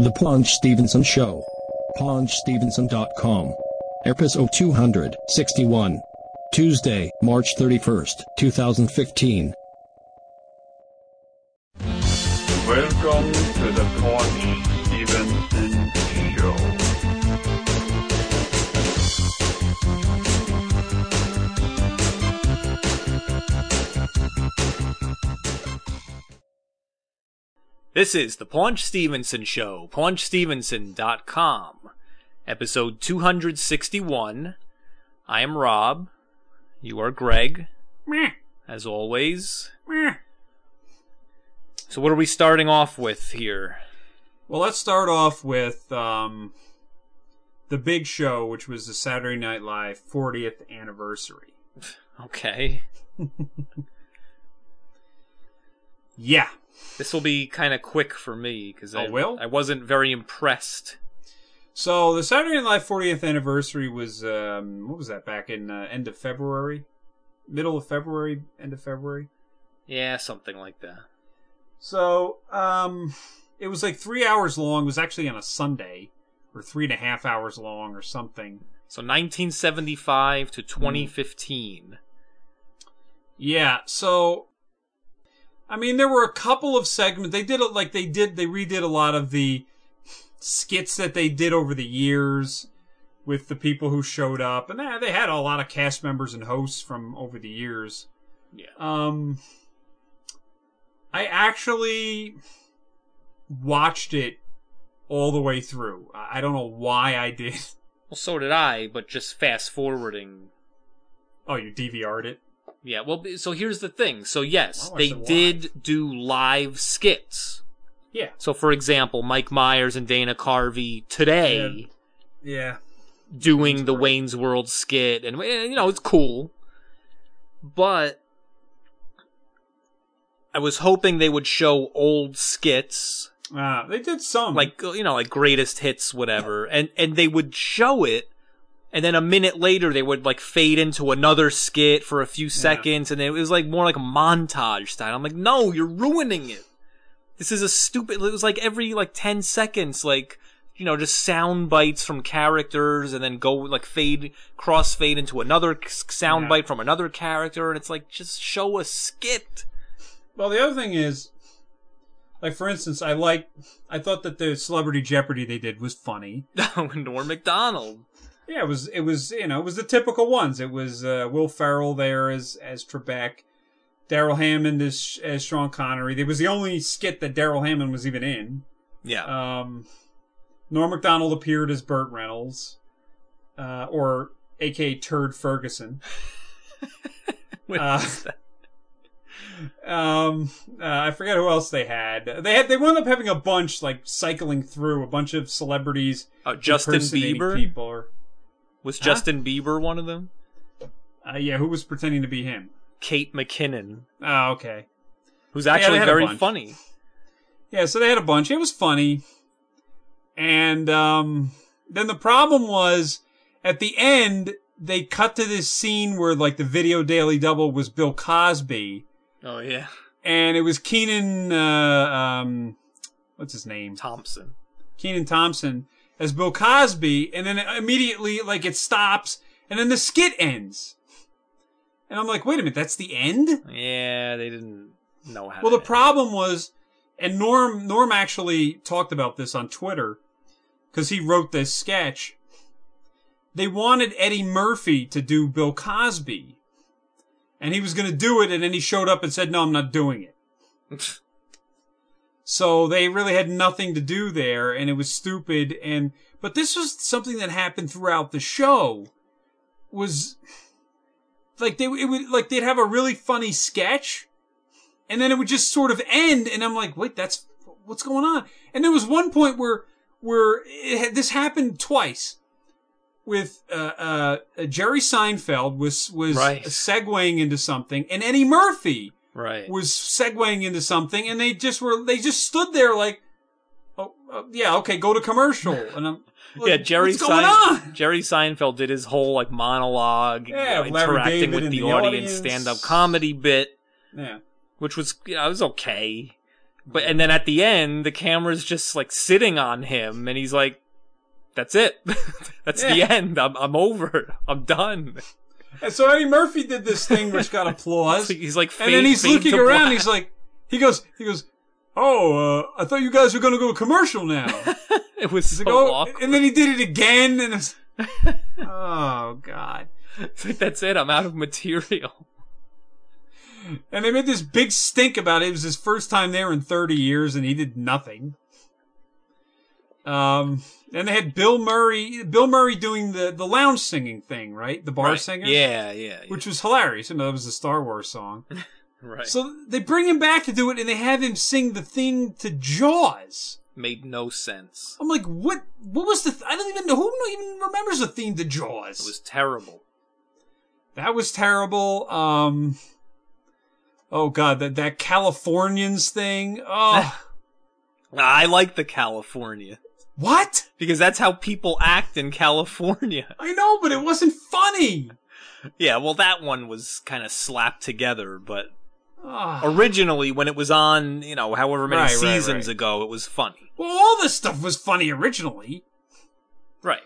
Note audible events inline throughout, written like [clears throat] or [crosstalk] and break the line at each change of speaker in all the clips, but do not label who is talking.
The Paunch Stevenson Show. PaunchStevenson.com. Episode 261. Tuesday, March 31st, 2015.
Welcome to the Paunch
This is the Paunch Stevenson Show, paunchstevenson.com, episode 261. I am Rob. You are Greg, as always. So, what are we starting off with here?
Well, let's start off with um, the big show, which was the Saturday Night Live 40th anniversary.
Okay. [laughs]
Yeah.
This will be kind of quick for me because I,
Oh, will?
I wasn't very impressed.
So the Saturday Night Live 40th anniversary was um, what was that back in uh, end of February, middle of February, end of February.
Yeah, something like that.
So um, it was like three hours long. It was actually on a Sunday, or three and a half hours long, or something.
So, 1975 to 2015.
Yeah. So, I mean, there were a couple of segments. They did it like they did. They redid a lot of the skits that they did over the years with the people who showed up, and they, they had a lot of cast members and hosts from over the years.
Yeah.
Um, I actually watched it all the way through. I I don't know why I did. [laughs]
Well, so did I, but just fast forwarding
Oh, you DVR'd it?
Yeah, well, so here's the thing. So yes, they did do live skits.
Yeah.
So for example, Mike Myers and Dana Carvey today
Yeah.
doing the Wayne's World skit, and eh, you know it's cool. But I was hoping they would show old skits,
Uh, they did some.
like you know, like greatest hits, whatever, and and they would show it. And then a minute later, they would like fade into another skit for a few seconds, and it was like more like a montage style. I'm like, no, you're ruining it. This is a stupid. It was like every like ten seconds, like you know, just sound bites from characters, and then go like fade, cross fade into another sound
Yeah.
bite from another character, and it's like just show a skit.
Well, the other thing is, like for instance, I like, I thought that the Celebrity Jeopardy they did was funny. [laughs]
Norm Macdonald.
Yeah, it was, it was, you know, it was the typical ones. It was uh, Will Ferrell there as as Trebek, Darrell Hammond as as Sean Connery. It was the only skit that Darrell Hammond was even in.
Yeah.
Um, Norm Macdonald appeared as Burt Reynolds, uh, or aka Turd Ferguson. [laughs] Uh, um uh, i forget who else they had they had they wound up having a bunch like cycling through a bunch of celebrities
Oh, Justin Bieber
people or
was
Huh?
Justin Bieber one of them?
uh, yeah who was pretending to be him?
Kate McKinnon,
oh okay.
Who's actually
a
very funny.
yeah so they had a bunch. It was funny. And um then the problem was at the end they cut to this scene where like the video daily double was bill cosby.
Oh yeah,
and it was Kenan uh um what's his name?
Thompson.
Kenan Thompson as Bill Cosby, and then immediately like it stops, and then the skit ends. And I'm like, wait a minute, that's the end?
Yeah, they didn't know how.
Well, the problem was, and Norm Norm actually talked about this on Twitter because he wrote this sketch. They wanted Eddie Murphy to do Bill Cosby, and he was going to do it, and then he showed up and said, "No, I'm not doing it." [laughs] So they really had nothing to do there, and it was stupid. And but this was something that happened throughout the show. Was like they it would like they'd have a really funny sketch, and then it would just sort of end. And I'm like, wait, that's what's going on. And there was one point where where it had, this happened twice with uh, uh, Jerry Seinfeld was was
Right.
segueing into something, and Eddie Murphy
right.
was segueing into something, and they just were they just stood there like, oh uh, yeah, okay, go to commercial, [laughs] and I'm like,
yeah, Jerry
what's going
Sein-
on?
Jerry Seinfeld did his whole like monologue, you know, interacting with
in
the,
the
audience,
audience.
stand up comedy bit,
Yeah,
which was you know, it was okay. But and then at the end, the camera's just like sitting on him, and he's like, "That's it. [laughs] That's the end. I'm I'm over. I'm done."
And so Eddie Murphy did this thing which got applause. [laughs]
He's like,
and then he's looking around.
black.
He's like, he goes, he goes, oh, uh, I thought you guys were going to go commercial now. [laughs]
it was so
He's like, oh,
awkward.
and then he did it again, and it's, [laughs] oh god.
It's like, that's it. I'm out of material.
And they made this big stink about it. It was his first time there in 30 years, and he did nothing. Um, and they had Bill Murray, Bill Murray doing the the lounge singing thing, right? The bar
Right.
singer,
Yeah, yeah.
yeah, which was hilarious. I mean, that was a Star Wars song. [laughs]
right.
So they bring him back to do it, and they have him sing the theme to Jaws.
Made no sense.
I'm like, what? What was the? Th- I don't even know who even remembers the theme to Jaws.
It was terrible.
that was terrible. Um, oh god, that that Californians thing. Oh, [laughs]
I like the California
what?
because that's how people act in California. [laughs]
I know, but it wasn't funny.
Yeah, well, that one was kind of slapped together, but
Ah.
originally, when it was on, you know, however many
Right, right,
seasons
right.
ago, it was funny.
well, all this stuff was funny originally.
Right.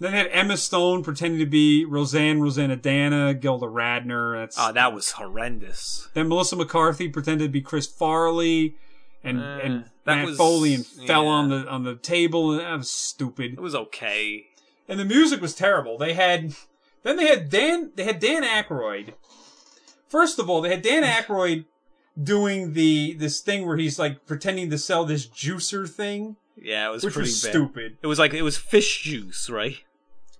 Then they had Emma Stone pretending to be Roseanne, Roseannadanna, Gilda Radner. That's
Oh, that was horrendous.
Then Melissa McCarthy pretended to be Chris Farley, and
Uh,
and
that
Matt
was-
Foley and fell on the on the table. And that was stupid.
It was okay.
And the music was terrible. They had then they had Dan they had Dan Aykroyd. First of all, they had Dan [laughs] Aykroyd doing the this thing where he's like pretending to sell this juicer thing,
Yeah, it was
which
pretty
was
bad.
stupid.
It was like it was fish juice, right?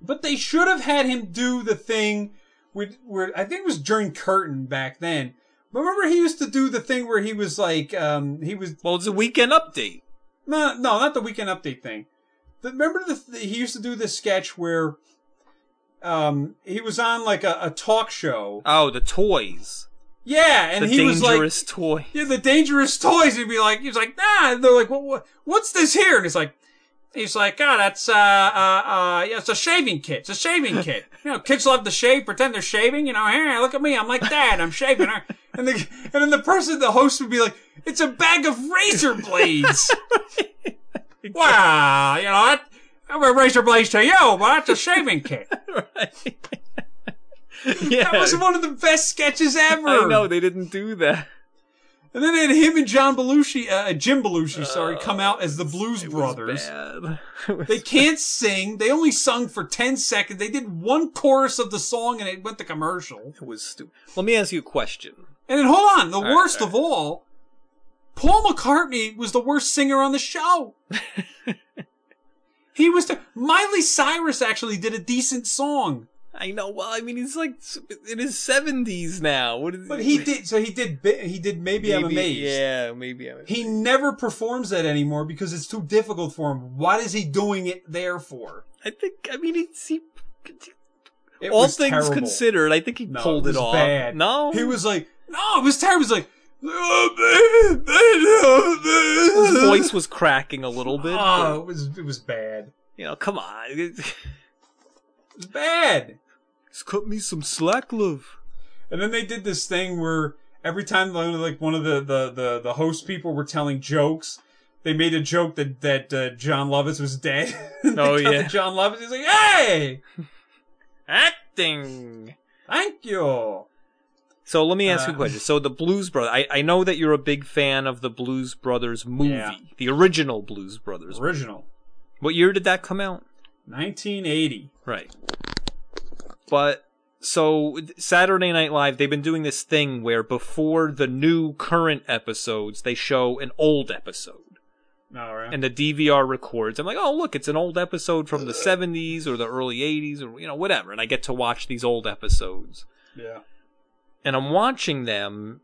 But they should have had him do the thing with where I think it was during Curtain back then. Remember he used to do the thing where he was like um he was
Well, it's a weekend update.
No, no, not the weekend update thing. The, remember the, the he used to do this sketch where um he was on like a, a talk show.
Oh, the toys.
Yeah, and
the
he was like
dangerous toy.
yeah, the dangerous toys. He'd be like, he's like, nah. And they're like, what, what, what's this here? And he's like, he's like, oh, that's uh, uh, uh, yeah, it's a shaving kit. It's a shaving kit. [laughs] You know, kids love to shave, pretend they're shaving. You know, here, look at me, I'm like dad, I'm shaving. [laughs] And the, and then the person, the host would be like, it's a bag of razor blades. [laughs] wow, you know, that, I'm a razor blades to you, but that's a shaving kit. [laughs]
right. yeah. [laughs]
That was one of the best sketches ever.
I know they didn't do that.
And then they had him and John Belushi, uh, Jim Belushi, sorry, come out as the Blues
It
Brothers.
bad. It was-
They can't sing. They only sung for 10 seconds. They did one chorus of the song and it went to commercial.
It was stupid. Let me ask you a question.
And then hold on, the
right,
worst
all
of all, Paul McCartney was the worst singer on the show. [laughs] he was the, Miley Cyrus actually did a decent song.
I know. Well, I mean, he's like in his seventies now. What is?
But he did, so he did, he did Maybe, I'm Amazed.
Yeah, maybe I'm. Amazed.
He never performs that anymore because it's too difficult for him. What is he doing it there for?
I think. I mean, it's he. All things
terrible.
considered, I think he
No,
pulled
it
it, off.
bad.
No,
He was like, no, it was terrible. He was like,
His
his
voice was cracking a little bit.
Oh,
but,
it was it was bad.
you know, come on. [laughs]
It was bad.
Just cut me some slack, love.
And then they did this thing where every time like one of the the the, the host people were telling jokes. They made a joke that that uh, Jon Lovitz was dead. [laughs]
Oh, yeah.
Jon Lovitz. He's like, "Hey, [laughs]
Acting.
thank you."
So let me ask you a
Uh,
question. So the Blues Brothers, I, I know that you're a big fan of the Blues Brothers movie,
Yeah.
the original Blues Brothers.
Original,
What year did that come out?
1980.
Right. But so Saturday Night Live, they've been doing this thing where before the new current episodes, they show an old episode.
All right.
And the DVR records. I'm like, oh look, it's an old episode from the 70s or the early 80s or you know whatever, and I get to watch these old episodes.
yeah.
And I'm watching them,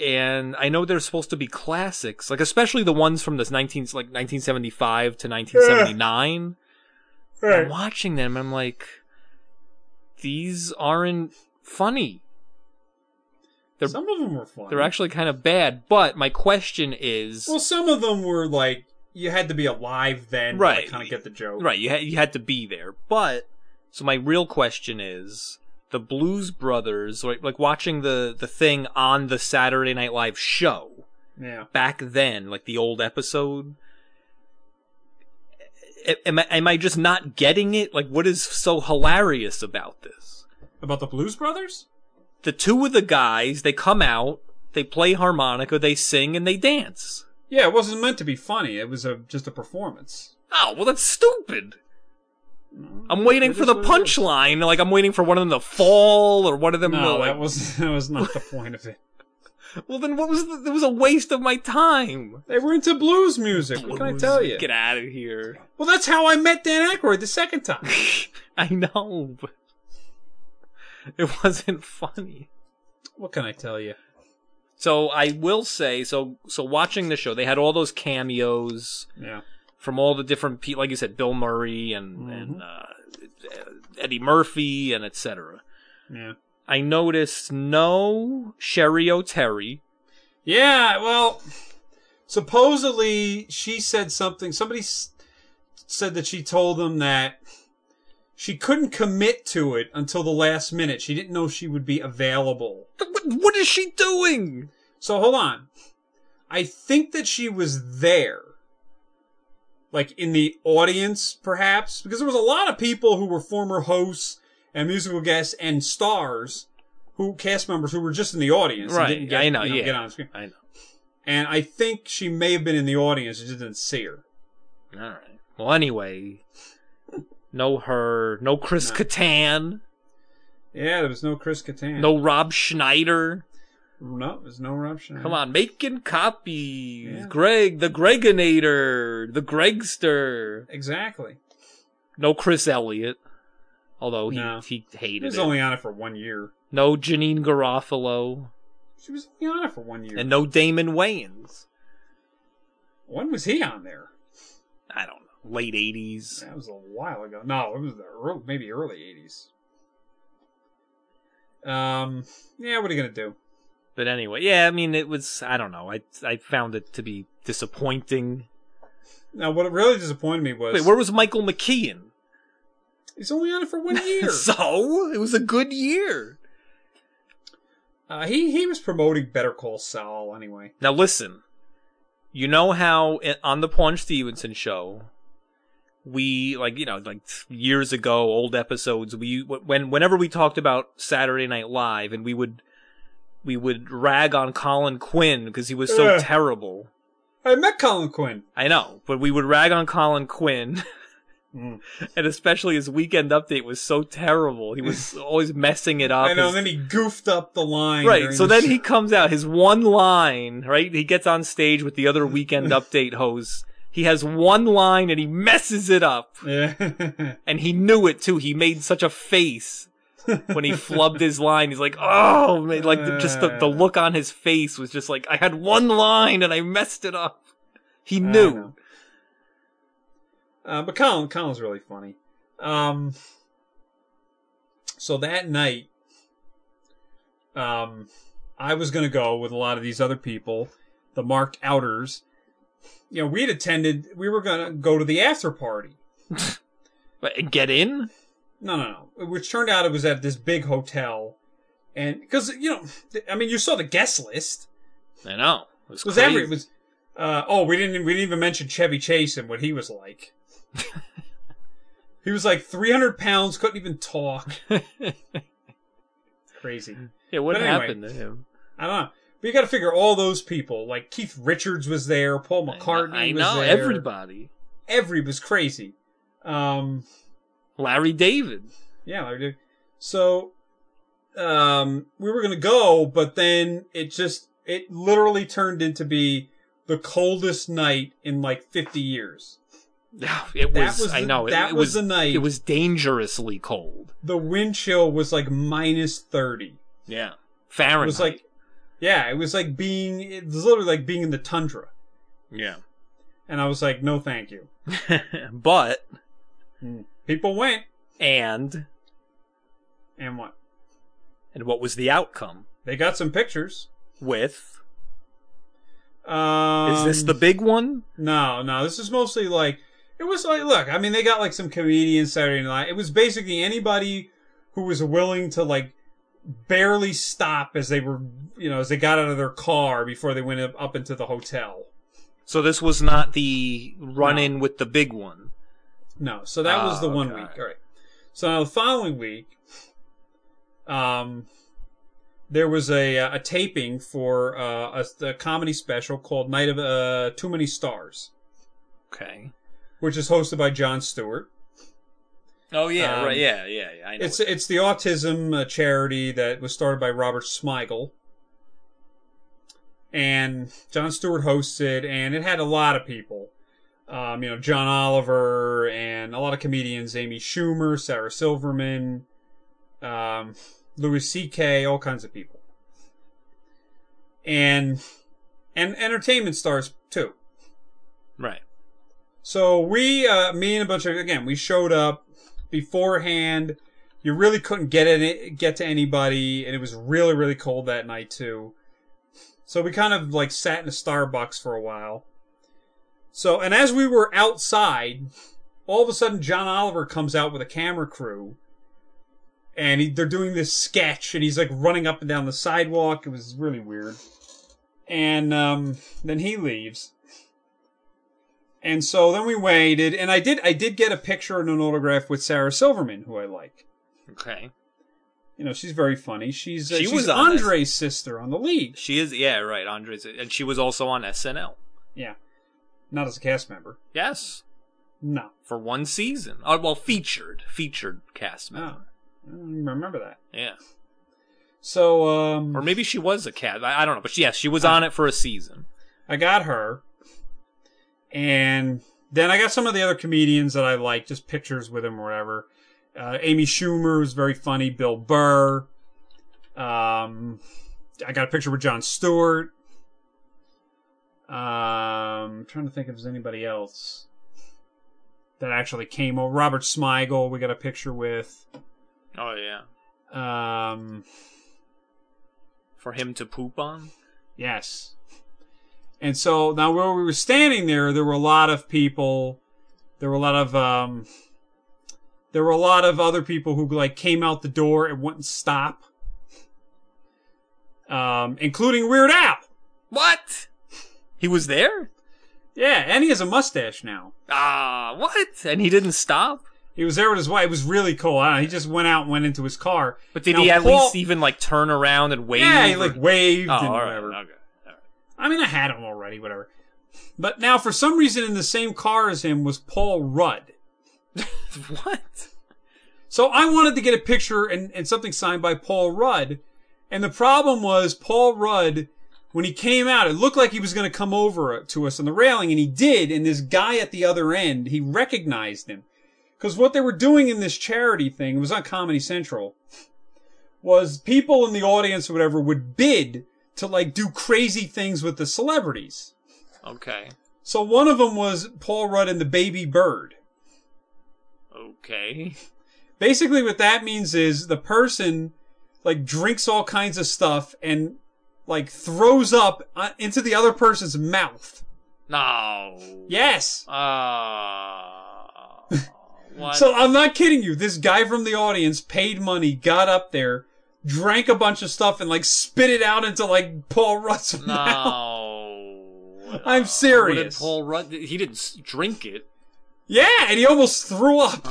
and I know they're supposed to be classics, like especially the ones from this 19 like 1975 to 1979. I'm watching them, I'm like, these aren't funny. They're
some of them were fun.
they're actually kind of bad. But my question is,
Well, some of them were like you had to be alive then,
Right.
To kind of get the joke,
right? You had you had to be there. But so my real question is. The Blues Brothers, like, like watching the, the thing on the Saturday Night Live show,
Yeah.
back then, like the old episode. Am I, am I just not getting it? Like, what is so hilarious about this?
About the Blues Brothers?
The two of the guys, they come out, they play harmonica, they sing, and they dance.
Yeah, it wasn't meant to be funny. It was a just a performance.
Oh, well, that's stupid. I'm waiting
It
for the
what it is.
punchline. Like, I'm waiting for one of them to fall or one of them to,
No,
like,
that was [laughs] that was not the point of it. [laughs]
well, then what was the, it was a waste of my time.
They were into blues music. What can I tell you?
Get out of here.
Well, that's how I met Dan Aykroyd the second time. [laughs]
I know, but it wasn't funny.
what can I tell you?
So I will say, so so watching the show, they had all those cameos
Yeah.
From all the different people, like you said, Bill Murray and and uh, Eddie Murphy and etc.
Yeah.
I noticed no Cheri Oteri.
Yeah, well, supposedly she said something. Somebody s- said that she told them that she couldn't commit to it until the last minute. She didn't know she would be available.
What, what is she doing?
So hold on. I think that she was there. Like in the audience, perhaps, because there was a lot of people who were former hosts and musical guests and stars, who cast members who were just in the audience, and
Right,
didn't get,
I know,
you
yeah.
get on screen.
I know.
And I think she may have been in the audience, you just didn't see her.
All right. Well, anyway, no her, no Chris
No.
Kattan,
Yeah, there was no Chris Kattan.
no Rob Schneider.
No, there's no Schneider.
Come on, making copies.
Yeah.
Greg, the Greginator, the Gregster.
Exactly.
No Chris Elliott, although he
No.
he
He
hated
was
it.
only on it for one year.
no Janeane Garofalo,
She was only on it for one year.
and no Damon Wayans.
when was he on there?
I don't know, late eighties.
That was a while ago. No, it was the early, maybe early '80s. Um, yeah, what are you gonna do?
But anyway, yeah, I mean, it was. I don't know. I I found it to be disappointing.
Now, what really disappointed me was
Wait, where was Michael McKean?
he's only on it for one [laughs] year.
so it was a good year.
uh, he he was promoting Better Call Saul anyway.
Now listen, you know how on the Paunch Stevenson show, we like you know like years ago, old episodes. We when whenever we talked about Saturday Night Live, and we would we would rag on Colin Quinn because he was so
Ugh.
terrible.
I met Colin Quinn.
I know, but we would rag on Colin Quinn. [laughs]
Mm.
And especially his weekend update was so terrible. He was [laughs] always messing it up.
I know.
His-
And then he goofed up the line.
Right. So
the
then
show.
he comes out, his one line, right? He gets on stage with the other weekend [laughs] update hosts. He has one line and he messes it up.
Yeah.
And he knew it too. He made such a face when he flubbed his line. He's like, oh, man. Like, the, just the, the look on his face was just like, I had one line and I messed it up. He knew.
Uh, but Colin, Colin's really funny. Um, so that night, um, I was going to go with a lot of these other people, the marked Outers. You know, we had attended, we were going to go to the after party. [laughs]
But get in?
No, no, no. Which turned out it was at this big hotel. And, because, you know, I mean, you saw the guest list.
I know. It was,
It was
crazy.
every, it was, uh, oh, we didn't, we didn't even mention Chevy Chase and what he was like. [laughs] he was like 300 pounds, couldn't even talk. [laughs] Crazy.
yeah, what
anyway.
happened to him?
I don't know. But you got to figure all those people. Like Keith Richards was there, Paul McCartney
I know,
there.
everybody.
Every was crazy. Um,
Larry David.
yeah, I do. So, um, we were gonna go, but then it just it literally turned into be the coldest night in like 50 years.
Yeah,
it
was,
was
I know, it,
that
it
was
was
the night.
It was dangerously cold.
The wind chill was like minus 30.
Yeah.
It
Fahrenheit.
was like, yeah, it was like being, it was literally like being in the tundra.
yeah.
And I was like, no, thank you. [laughs]
but,
People went,
and,
and what?
and what was the outcome
They got some pictures.
with,
Um,
is this the big one?
No, no. This is mostly like it was like look. I mean, they got like some comedians Saturday night. It was basically anybody who was willing to like barely stop as they were, you know, as they got out of their car before they went up, up into the hotel.
So this was not the run in with the big one.
No, so that was
Ah,
the one
okay.
week. All right. So now the following week, um, there was a a taping for uh, a, a comedy special called Night of uh, Too Many Stars,
Okay.
which is hosted by Jon Stewart.
Oh yeah,
Um,
right. Yeah, yeah, yeah. I know.
It's
it.
it's the autism uh, charity that was started by Robert Smigel, and Jon Stewart hosted, and it had a lot of people. Um, you know, John Oliver and a lot of comedians: Amy Schumer, Sarah Silverman, um, Louis C.K., all kinds of people, and and entertainment stars too.
right.
So we, uh, me and a bunch of again, we showed up beforehand. You really couldn't get any, get to anybody, and it was really really cold that night too. So we kind of like sat in a Starbucks for a while. So and as we were outside, all of a sudden John Oliver comes out with a camera crew, and he, they're doing this sketch, and he's like running up and down the sidewalk. It was really weird. And um, then he leaves. And so then we waited, and I did I did get a picture and an autograph with Sarah Silverman, who I like.
Okay.
You know, she's very funny. She's uh,
She
she's
was.
Andre's sister on the league.
She is. Yeah, right. Andres, and she was also on SNL.
Yeah, not as a cast member.
Yes,
No,
for one season. Oh, well, featured, featured cast
no,
member.
I remember that.
Yeah,
So um,
or maybe she was a cast. I, I don't know, but yes, she was on it for a season.
I got her, and then I got some of the other comedians that I like, just pictures with them or whatever. Uh, Amy Schumer was very funny. Bill Burr. Um, I got a picture with Jon Stewart. Um, I'm trying to think if there's anybody else that actually came over. Robert Smigel, we got a picture with.
Oh yeah,
Um,
for him to poop on.
Yes. And so now where we were standing there, there were a lot of people. There were a lot of um, there were a lot of other people who like came out the door and wouldn't stop, um, including Weird Al.
What? He was there?
Yeah, and he has a mustache now.
Ah, what? And he didn't stop.
He was there with his wife. It was really cool. I don't know, he just went out and went into his car.
But did
Now,
he at
Paul-
least even like turn around and wave?
Yeah, he like waved
Oh,
and
all right.
whatever.
Okay. all
I mean, I had him already, whatever. But now, for some reason, in the same car as him was Paul Rudd. [laughs]
what?
So I wanted to get a picture and, and something signed by Paul Rudd. And the problem was Paul Rudd, when he came out, it looked like he was going to come over to us on the railing, and he did. And this guy at the other end, he recognized him. Because what they were doing in this charity thing, it was on Comedy Central, was people in the audience or whatever would bid to like do crazy things with the celebrities.
Okay.
So one of them was Paul Rudd and the baby bird.
Okay.
basically what that means is the person like drinks all kinds of stuff and like throws up uh, into the other person's mouth.
No.
Yes.
Uh, [laughs] what?
So I'm not kidding you. This guy from the audience paid money, got up there, drank a bunch of stuff and like spit it out into like Paul Rudd's mouth.
no. [laughs]
I'm
What did
serious.
Paul Rudd? He didn't drink it.
Yeah, and he almost threw up.
Oh,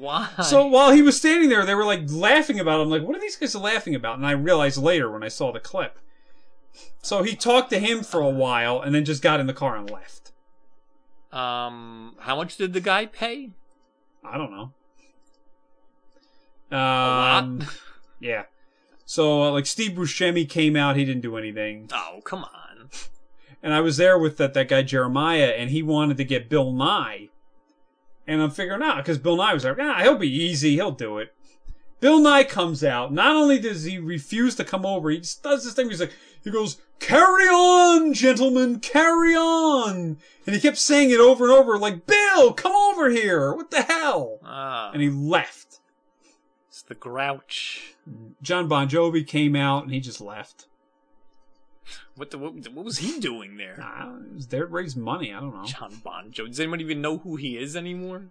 why?
So while he was standing there, they were like laughing about him. Like, what are these guys laughing about? And I realized later when I saw the clip. So he talked to him for a while and then just got in the car and left.
um, how much did the guy pay?
I don't know.
A lot.
Um, yeah. So uh, like Steve Buscemi came out, he didn't do anything,
oh, come on.
and I was there with that that guy Jeremiah, and he wanted to get Bill Nye, and I'm figuring out because Bill Nye was like, ah, he'll be easy, he'll do it. Bill Nye comes out. Not only does he refuse to come over, he just does this thing. Where he's like, he goes, "Carry on, gentlemen, carry on," and he kept saying it over and over, like, "Bill, come over here. What the hell?"
Ah,
And he left.
it's the grouch.
John Bon Jovi came out, and he just left.
What the? What, what was he doing there?
It was there to raise money. I don't know.
John Bon Jovi. Does anyone even know who he is anymore?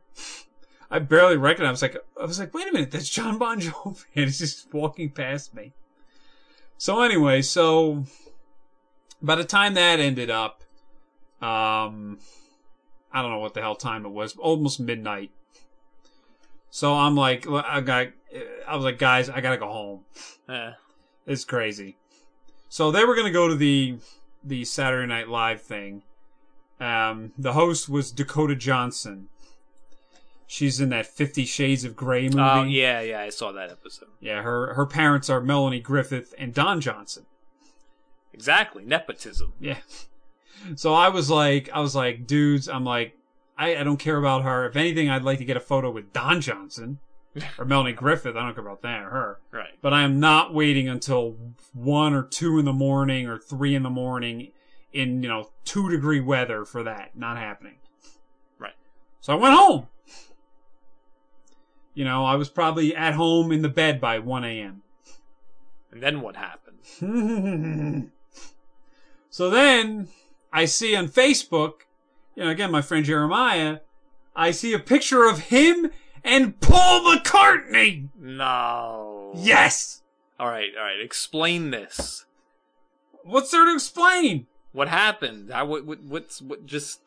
I barely recognized. I was like, I was like, wait a minute, that's John Bon Jovi, [laughs] and he's just walking past me. So anyway, so by the time that ended up, um, I don't know what the hell time it was, almost midnight. So I'm like, I got, I was like, guys, I gotta go home.
Eh.
It's crazy. So they were gonna go to the the Saturday Night Live thing. Um, the host was Dakota Johnson. She's in that Fifty Shades of Grey movie.
Oh yeah, yeah, I saw that episode.
Yeah, her her parents are Melanie Griffith and Don Johnson.
Exactly, nepotism.
Yeah. [laughs] So I was like, I was like, dudes, I'm like, I, I don't care about her. If anything, I'd like to get a photo with Don Johnson or Melanie Griffith. I don't care about that or her.
Right.
But I am not waiting until one or two in the morning or three in the morning in, you know, two degree weather for that. Not happening.
Right.
So I went home. You know, I was probably at home in the bed by 1 a.m.
And then what happened? [laughs]
so then I see on Facebook, you know, again, my friend Jeremiah, I see a picture of him and Paul McCartney.
No.
Yes.
All right, all right. Explain this.
What's there to explain?
What happened? How, what, what, what's what? Just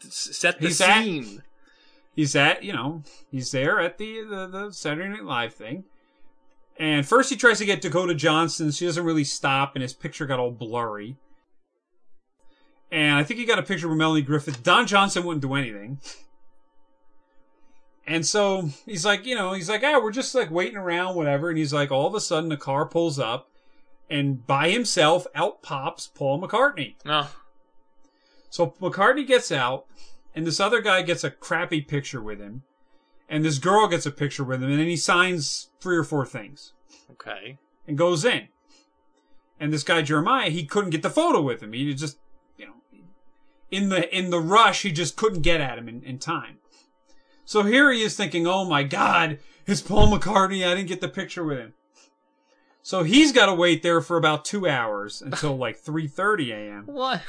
set the
He's at-
scene.
He's at, you know, he's there at the, the, the Saturday Night Live thing. And first he tries to get Dakota Johnson. She doesn't really stop, and his picture got all blurry. And I think he got a picture with Melanie Griffith. Don Johnson wouldn't do anything. And so he's like, you know, he's like, ah, we're just like waiting around, whatever. And he's like, all of a sudden, the car pulls up, and by himself, out pops Paul McCartney.
Oh,
So McCartney gets out, and this other guy gets a crappy picture with him, and this girl gets a picture with him, and then he signs three or four things
okay.
and goes in. And this guy Jeremiah, he couldn't get the photo with him. He just, you know, in the in the rush, he just couldn't get at him in, in time. So here he is thinking, "Oh my God, it's Paul McCartney. I didn't get the picture with him." So he's got to wait there for about two hours until like [laughs] three thirty a.m.
What?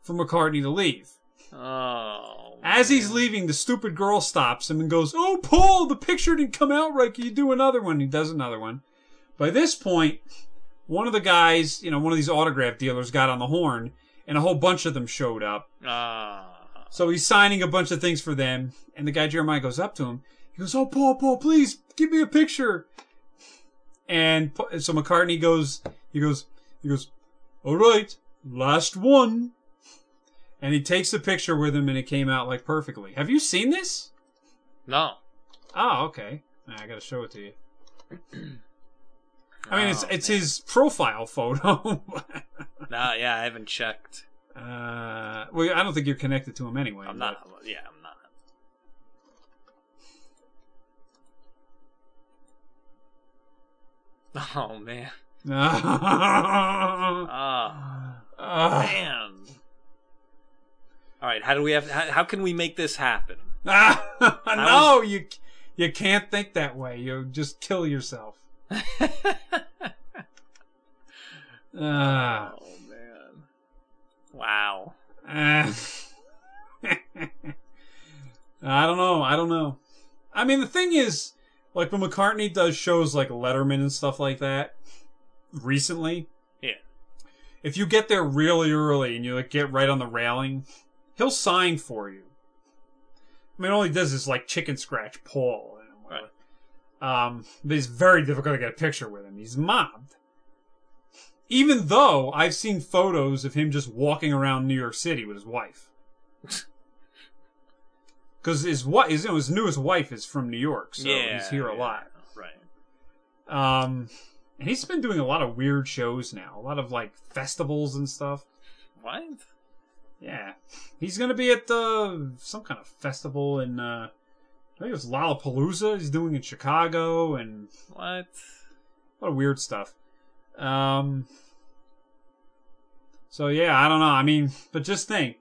for McCartney to leave.
Oh.
As he's leaving, the stupid girl stops him and goes, Oh, Paul, the picture didn't come out right. Can you do another one? He does another one. By this point, one of the guys, you know, one of these autograph dealers got on the horn, and a whole bunch of them showed up.
Ah.
So he's signing a bunch of things for them, and the guy Jeremiah goes up to him. He goes, "Oh, Paul, Paul, please give me a picture." And so McCartney goes, he goes, he goes, "All right, last one." And he takes the picture with him, and it came out like perfectly. Have you seen this?
no.
Oh, okay. I gotta show it to you. [clears throat] I mean, it's
Oh,
it's
man.
his profile photo. [laughs]
Nah, yeah, I haven't checked.
Uh, well, I don't think you're connected to him anyway.
I'm not. Yeah, I'm not. [laughs] Oh man.
but- [laughs]
Ah,
Uh,
man. All right, how do we have? How, how can we make this happen? [laughs]
no, you you can't think that way. You just kill yourself. Uh,
Oh. Wow.
uh, [laughs] I don't know. I don't know. I mean, the thing is, like when McCartney does shows like Letterman and stuff like that, recently,
Yeah.
if you get there really early and you like get right on the railing, he'll sign for you. I mean, all he does is like chicken scratch Paul. whatever. Um, but it's very difficult to get a picture with him. He's mobbed. Even though I've seen photos of him just walking around New York City with his wife. [laughs] Because his wife, his, his newest wife is from New York, so
yeah.
he's here a
yeah,
lot.
Right.
Um, and he's been doing a lot of weird shows now, a lot of like festivals and stuff.
What?
Yeah, he's gonna be at uh, some kind of festival in uh, I think it was Lollapalooza. He's doing in Chicago and
What?
a lot of weird stuff. Um, so yeah, I don't know. I mean, but just think.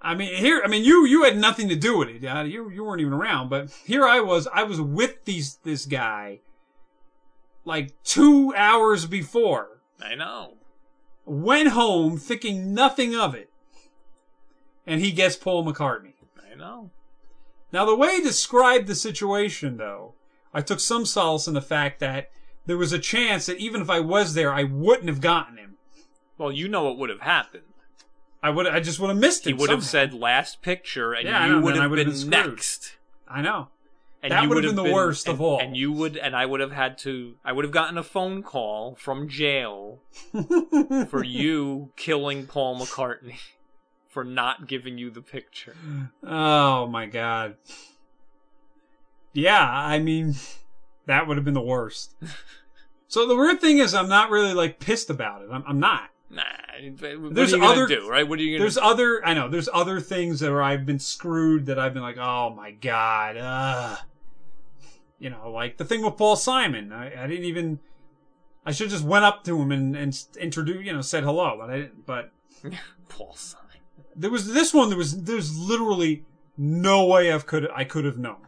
I mean, here. I mean, you you had nothing to do with it. You you weren't even around. But here I was. I was with these this guy. Like two hours before,
I know.
went home thinking nothing of it, and he gets Paul McCartney.
I know.
Now, the way he described the situation, though, I took some solace in the fact that there was a chance that even if I was there, I wouldn't have gotten him.
Well, you know what would have happened.
I would, I just would have missed it.
He
him.
would have said last picture, and
Yeah,
you
know,
would have
would have
been,
been
next.
I know.
And
That
you
would have been the worst
and,
of all.
And you would, and I would have had to. I would have gotten a phone call from jail [laughs] for you killing Paul McCartney [laughs] for not giving you the picture.
Oh my god. Yeah, I mean, that would have been the worst. So the weird thing is, I'm not really like pissed about it. I'm, I'm not.
Nah. What
There's
are you
other-
do, right? What are you gonna
There's other, I know, there's other things that where I've been screwed that I've been like, oh my god, ugh. You know, like the thing with Paul Simon. I, I didn't even, I should just went up to him and, and introduced, you know, said hello, but I didn't, but [laughs]
Paul Simon.
there was this one, there was, there's literally no way I could, I could have known.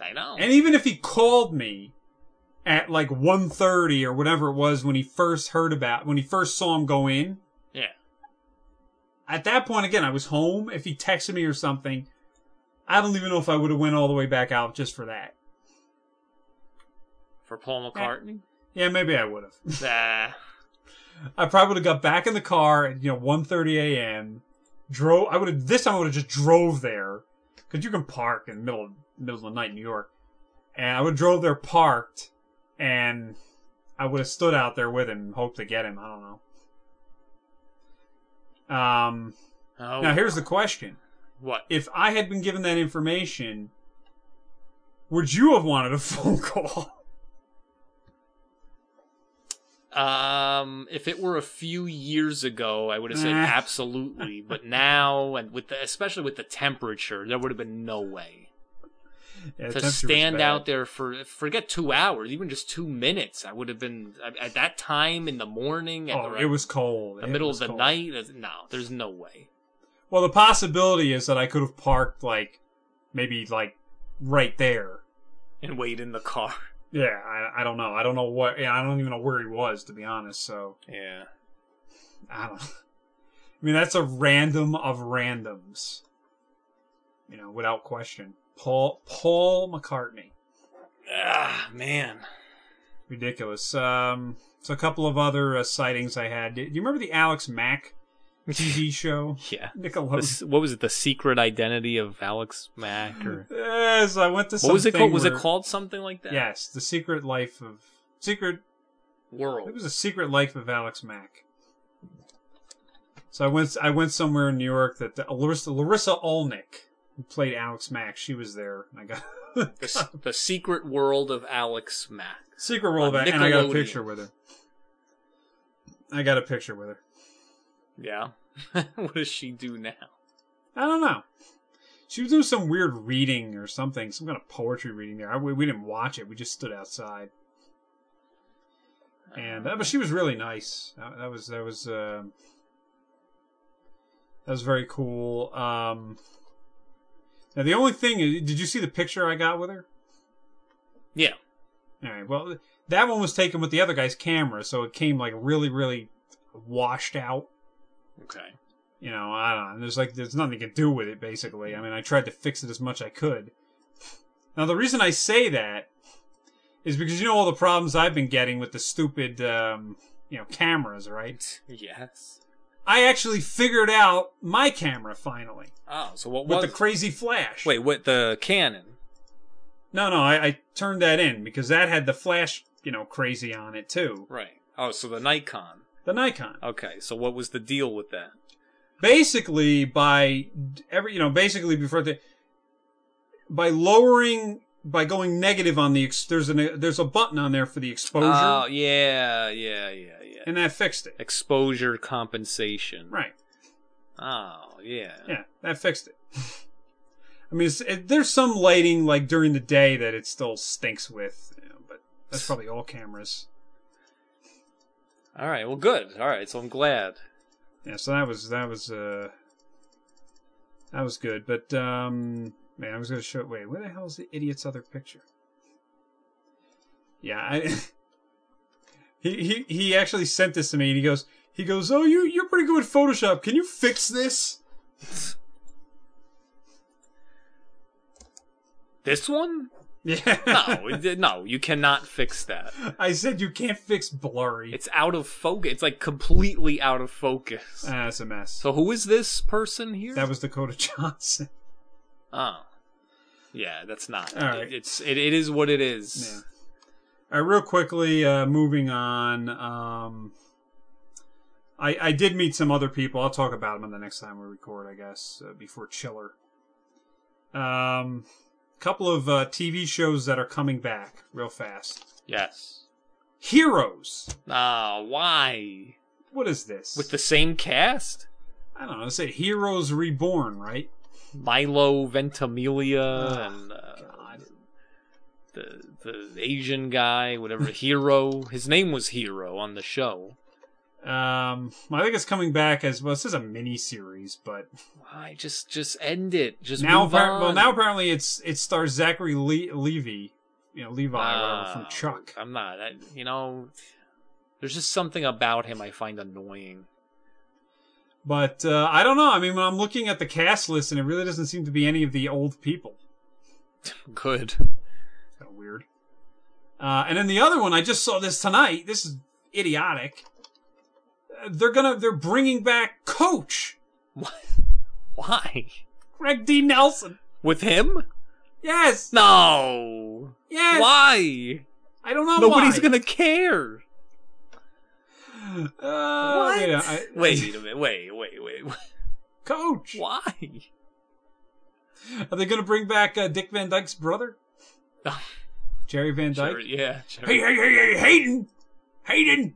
I know.
And even if he called me at like 1.30 or whatever it was when he first heard about, when he first saw him go in,
yeah.
at that point again, I was home. If he texted me or something, I don't even know if I would have went all the way back out just for that.
For Paul McCartney.
Yeah, maybe I would have. [laughs]
Nah.
I probably would have got back in the car at you know 1.30 a.m. Drove. I would have this time. I would have just drove there because you can park in the middle of, middle of the night in New York, and I would have drove there, parked, and I would have stood out there with him, and hoped to get him. I don't know. Um.
Oh,
Now here's the question:
what?
If I had been given that information, would you have wanted a [laughs] phone call?
Um, if it were a few years ago, I would have said
Eh.
absolutely. But now, and with the, especially with the temperature, there would have been no way
Yeah,
to stand out there for forget two hours, even just two minutes. I would have been at- at that time in the morning. At
Oh,
the,
it was cold.
the
It
middle of the
cold.
night. No, there's no way.
Well, the possibility is that I could have parked like maybe like right there.
And wait in the car.
Yeah, I, I don't know. I don't know what. Yeah, I don't even know where he was to be honest. So
Yeah.
I don't. I mean, that's a random of randoms. You know, without question. Paul Paul McCartney.
Ah, man.
Ridiculous. Um, so a couple of other uh, sightings I had. Do you remember the Alex Mack TV [laughs] show?
Yeah.
Nickelodeon.
This, what was it? The secret identity of Alex Mack, or
Yes, I went to.
what was it
something
called? Was it called something like that?
Yes, the secret life of secret.
World.
It was a secret life of Alex Mack. So I went. I went somewhere in New York that the, Larisa, Larisa Oleynik, who played Alex Mack, she was there. I got [laughs]
The, the secret world of Alex Mack.
secret world,
On
and I got a picture with her. I got a picture with her.
Yeah. [laughs] what does she do now?
I don't know. She was doing some weird reading or something, some kind of poetry reading there. I, we, we didn't watch it. We just stood outside. And uh, but she was really nice. That, that was that was uh, that was very cool. Um, now the only thing is, did you see the picture I got with her?
Yeah.
All right. Well, that one was taken with the other guy's camera, so it came like really, really washed out.
Okay.
You know, I don't know. There's like there's nothing you can do with it basically. I mean, I tried to fix it as much I could. Now the reason I say that is because you know all the problems I've been getting with the stupid um, you know, cameras, right? [laughs]
Yes.
I actually figured out my camera finally
Oh, so what was with
the crazy flash.
Wait, what the Canon?
No, no, I, I turned that in because that had the flash, you know, crazy on it too.
Right. Oh, so the Nikon.
The Nikon.
Okay, so what was the deal with that?
basically by every you know basically before the by lowering by going negative on the ex, there's an there's a button on there for the exposure
Oh, yeah, yeah, yeah, yeah.
And that fixed it
Exposure compensation.
right
Oh, yeah.
yeah that fixed it i mean it's, it, there's some lighting like during the day that it still stinks with you know, but that's probably all cameras
All right. Well, good. All right. So I'm glad.
yeah so that was that was uh that was good but um man i was gonna show wait where the hell is the idiot's other picture yeah i [laughs] he he he actually sent this to me and he goes he goes oh you you're pretty good at photoshop can you fix this
This one?
Yeah.
No, it- no, you cannot fix that.
I said you can't fix blurry.
It's out of focus. It's like completely out of focus.
Ah, it's a mess.
So who is this person here?
that was Dakota Johnson.
oh, yeah, that's not.
All right.
it- it's it, it is what it is.
All right, real quickly, uh, moving on. Um, I I did meet some other people. I'll talk about them the next time we record, I guess, uh, before Chiller. Um, couple of uh, TV shows that are coming back real fast.
Yes.
Heroes.
Ah, why?
What is this?
With the same cast?
I don't know. Say Heroes Reborn, right?
Milo Ventimiglia
Oh,
and uh,
God.
the the Asian guy, whatever [laughs] hero. His name was Hero on the show.
Um, I think it's coming back as well. This is a mini series, but
Why? Just just end it. Just
now,
move
appar-
on.
well, now apparently it's it stars Zachary Le- Levy, you know Levi, whatever,
Ah,
from Chuck.
I'm not. I, you know, there's just something about him I find annoying.
But uh, I don't know. I mean, when I'm looking at the cast list, and it really doesn't seem to be any of the old people. [laughs]
Good.
Kind of weird. Uh, and then the other one, I just saw this tonight. This is idiotic. Uh, They're gonna they're bringing back Coach
What? Why?
Craig T. Nelson.
With him?
Yes,
No.
yes.
Why?
I don't know.
Nobody's
why.
gonna care.
Uh, wait, I-
Wait a minute. Wait, wait, wait. wait.
Coach.
Why?
Are they gonna bring back uh, Dick Van Dyke's brother, [laughs] Jerry Van Dyke?
Sure, yeah. sure.
Hey, hey, hey, hey, Hayden, Hayden.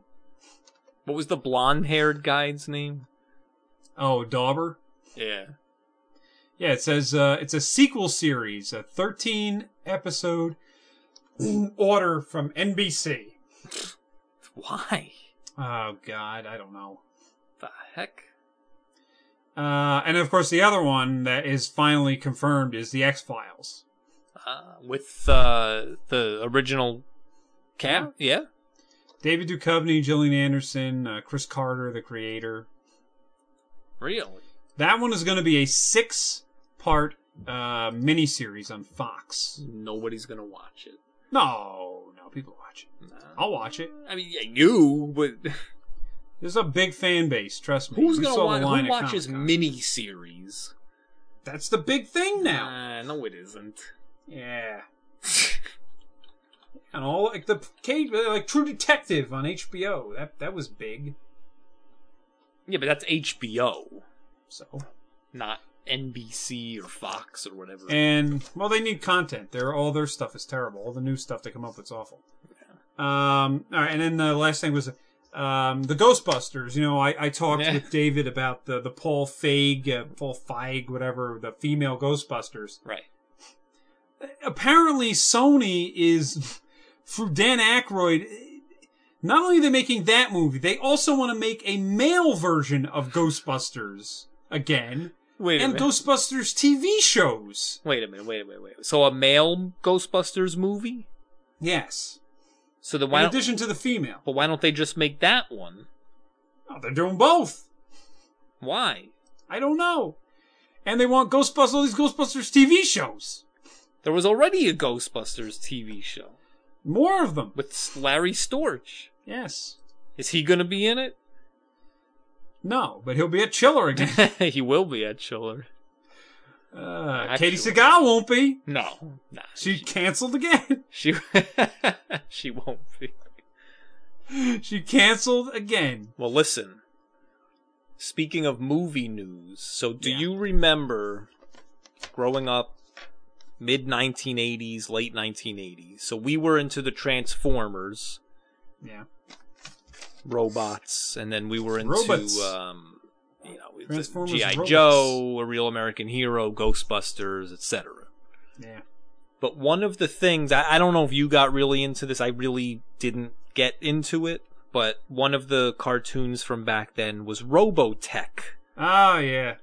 What was the blonde-haired guy's name?
Oh, Dauber.
Yeah.
Yeah, it says uh, it's a sequel series, a 13 episode [clears throat] order from NBC. [laughs]
Why?
Oh God, I don't know.
The heck?
Uh, and of course, the other one that is finally confirmed is the X Files.
Uh, with uh, the original cat? Yeah.
David Duchovny, Gillian Anderson, uh, Chris Carter, the creator.
Really?
That one is going to be a six-part uh, miniseries on Fox.
Nobody's gonna watch it.
No, no, people watch it.
Nah.
I'll watch it.
I mean, yeah, you, but
There's a big fan base. Trust me.
who's gonna watch? Who watches
Comic-Con.
mini series?
That's the big thing now.
Uh, no, it isn't.
Yeah. [laughs] And all like the K like True Detective on HBO. That that was big.
Yeah, but that's HBO,
So
not NBC or Fox or whatever.
and well, they need content. Their all their stuff is terrible. All the new stuff they come up with is awful. Um. All right, and then the last thing was um the Ghostbusters. You know, I I talked
Yeah.
with David about the the Paul Feig, uh, Paul Feig, whatever the female Ghostbusters.
right.
Apparently Sony is through Dan Aykroyd. Not only are they making that movie, they also want to make a male version of Ghostbusters again,
Wait a
and
minute.
Ghostbusters TV shows.
wait a minute. Wait a minute. Wait. So a male Ghostbusters movie?
Yes,
So then
in
why?
Addition to the female.
but why don't they just make that one?
Oh, they're doing both.
Why?
I don't know. And they want Ghostbusters, all these Ghostbusters TV shows.
There was already a Ghostbusters TV show
More of them.
with Larry Storch.
Yes.
Is he gonna be in it?
No, but he'll be at Chiller again. [laughs]
he will be at Chiller.
Uh, Katey
Actually.
Sagal won't be.
No, nah.
She canceled again. [laughs]
She [laughs] she won't be.
she canceled again.
Well, listen. Speaking of movie news, so do
Yeah.
you remember growing up mid 1980s, late 1980s? So we were into the Transformers
Yeah.
robots, and then we were into um, you know, GI. Joe, A Real American Hero, Ghostbusters, etc.
Yeah.
But one of the things I, I don't know if you got really into this. I really didn't get into it. But one of the cartoons from back then was Robotech,
Oh yeah.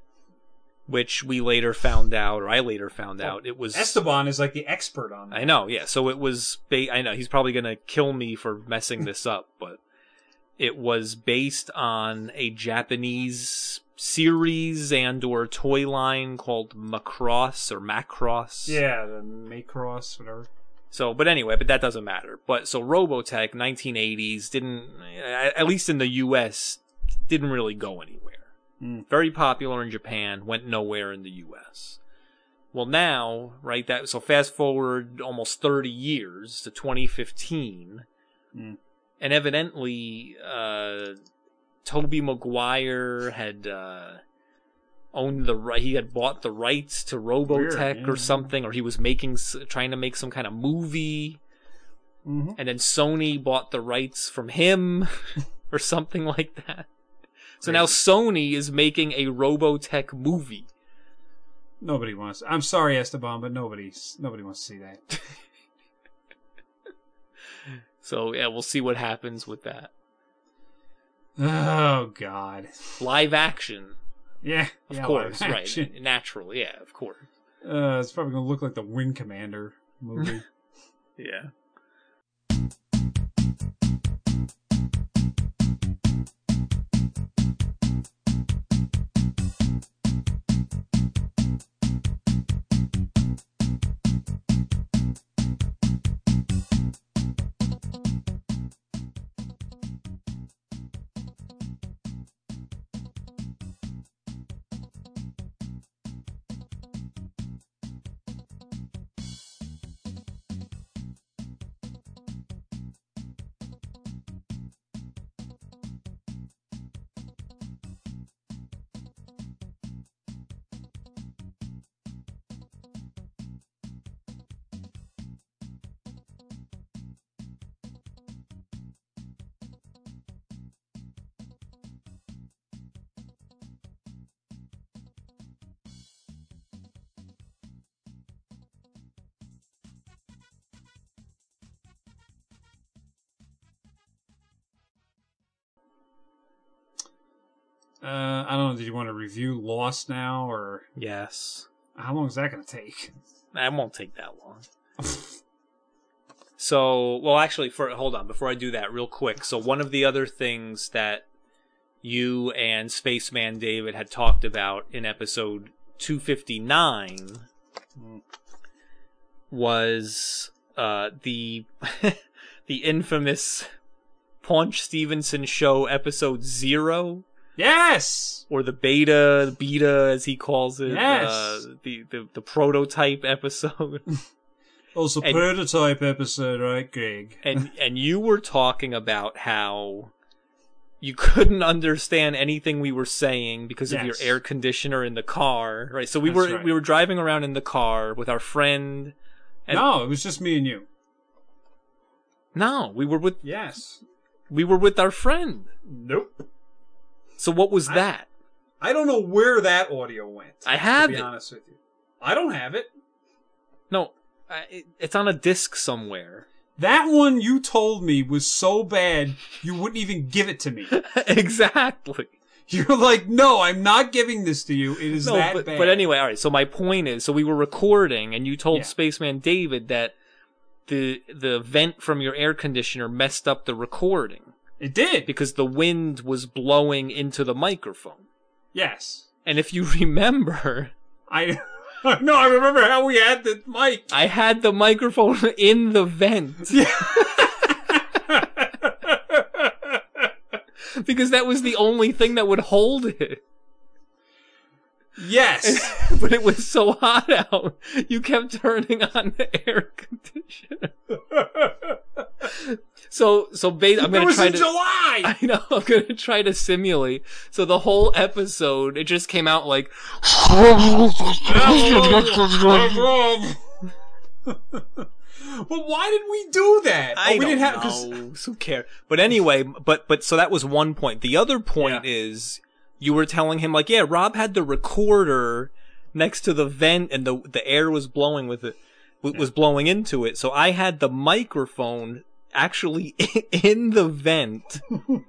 Which we later found out, or I later found out, it was.
Esteban is like the expert on that.
I know, yeah. So it was. Ba- I know he's probably gonna kill me for messing this up, but it was based on a Japanese series and or toy line called Macross or Macross.
Yeah, the Macross, whatever.
So, but anyway, but that doesn't matter. But so Robotech, 1980s, didn't at at least in the U.S. didn't really go anywhere.
Mm.
Very popular in Japan, went nowhere in the U.S. Well, now, right? That so fast forward almost 30 years to 2015,
Mm.
and evidently, uh, Tobey Maguire had uh, owned the right. He had bought the rights to Robotech
Weird,
or something, or he was making trying to make some kind of movie,
Mhm.
and then Sony bought the rights from him [laughs] or something like that. So now Sony is making a Robotech movie.
Nobody wants. I'm sorry, Esteban, but nobody's nobody wants to see that. [laughs]
So yeah, we'll see what happens with that.
Oh God.
Live action,
Yeah,
of
yeah,
course, right?
action.
Natural, yeah, of course.
Uh, it's probably gonna look like the Wing Commander [laughs] movie.
Yeah.
I don't know. Did you want to review Lost now, or
Yes.
how long is that gonna take?
That won't take that long. so, well, actually, for hold on, before I do that, real quick. So, one of the other things that you and Spaceman David had talked about in episode 259 was uh, the [laughs] the infamous Paunch Stevenson show episode zero
Yes.
or the beta, the beta as he calls it,
Yes.
uh, the, the the prototype episode, [laughs]
Also,
And-
prototype episode, right, Greg?
and and you were talking about how you couldn't understand anything we were saying because of your air conditioner in the car, right? So we
That's
were
right.
we were driving around in the car with our friend. And-
no, it was just me and you.
No, we were with
Yes.
we were with our friend.
Nope.
So what was that?
I don't know where that audio went.
I have
to be
it.
honest with you. I don't have it.
No, I, it- it's on a disc somewhere.
That one you told me was so bad you wouldn't even give it to me. [laughs]
exactly.
You're like, no, I'm not giving this to you. It is
No,
that
but,
bad.
but anyway, all right. So my point is, so we were recording, and you told
Yeah.
Spaceman David that the the vent from your air conditioner messed up the recording
it did.
because the wind was blowing into the microphone.
Yes.
And if you [laughs] remember,
I [laughs] no, I remember how we had the mic.
I had the microphone [laughs] in the vent because that was the only thing that would hold it.
yes.
but it was so hot out, you kept turning on the air conditioner. So, so ba- I'm gonna
was
try
in
to.
July. [laughs]
I know. I'm gonna try to simulate. So the whole episode, it just came out like, [laughs]
Well, why did we do that?
Oh, I
oh, we
don't
didn't have 'cause-
know. Who care? But anyway, but but so that was one point. The other point
Yeah.
is you were telling him like, yeah, Rob had the recorder next to the vent, and the the air was blowing with it, w- was blowing into it. So I had the microphone actually [laughs] in the vent. [laughs]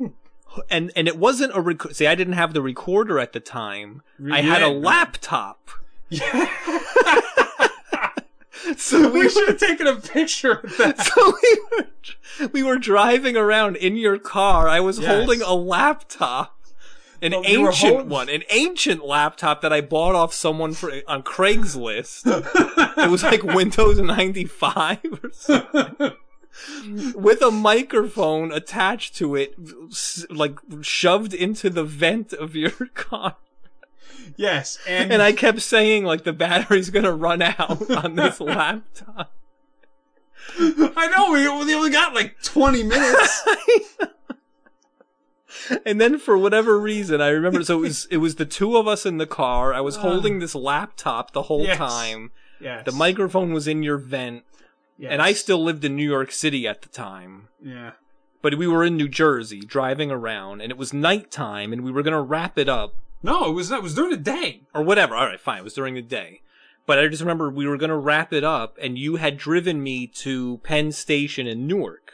And and it wasn't a rec- see I didn't have the recorder at the time. I had a laptop. Yeah. [laughs] so we
we should have taken a picture of that.
so we were, we were driving around in your car. I was
Yes.
holding a laptop. An
were
ancient
holding-
one, an ancient laptop that I bought off someone for on Craigslist. it was like Windows 95 or something. [laughs] With a microphone attached to it, like shoved into the vent of your [laughs] car.
Yes, and,
And I kept saying, like, the battery's gonna run out [laughs] on this laptop.
I know we, we only got like 20 minutes.
And then for whatever reason, I remember, so it was, it was the two of us in the car. I was uh. holding this laptop the whole
Yes.
time.
yes.
The microphone was in your vent.
Yes.
And I still lived in New York City at the time.
Yeah.
But we were in New Jersey driving around and it was nighttime and we were gonna wrap it up
No, it was it was during the day.
or whatever. All right, fine. It was during the day. But I just remember we were gonna wrap it up and you had driven me to Penn Station in Newark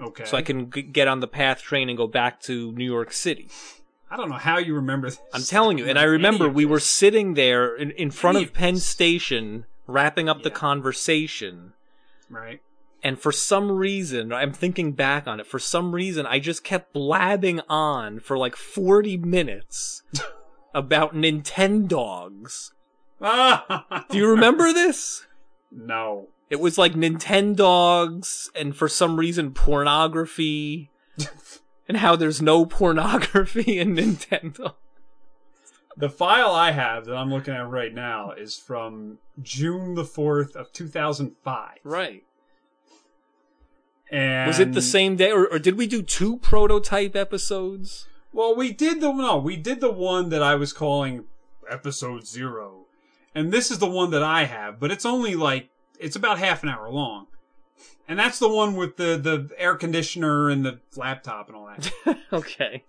Okay.
so I can g- get on the PATH train and go back to New York City.
I don't know how you remember this.
I'm telling you. And I remember we were sitting there in, in front of
of
Penn. Station wrapping up the conversation.
Right.
And for some reason, I'm thinking back on it, for some reason, I just kept blabbing on for like 40 minutes [laughs] about Nintendogs. [laughs] Do you remember this?
no.
It was like Nintendogs and for some reason pornography [laughs] and how there's no pornography in Nintendo.
The file I have that I'm looking at right now is from June the 4th of 2005.
Right.
And
Was it the same day or, or did we do two prototype episodes?
Well, we did the no, we did the one that I was calling episode 0. And this is the one that I have, but it's only like it's about half an hour long. And that's the one with the the air conditioner and the laptop and all that. [laughs]
okay.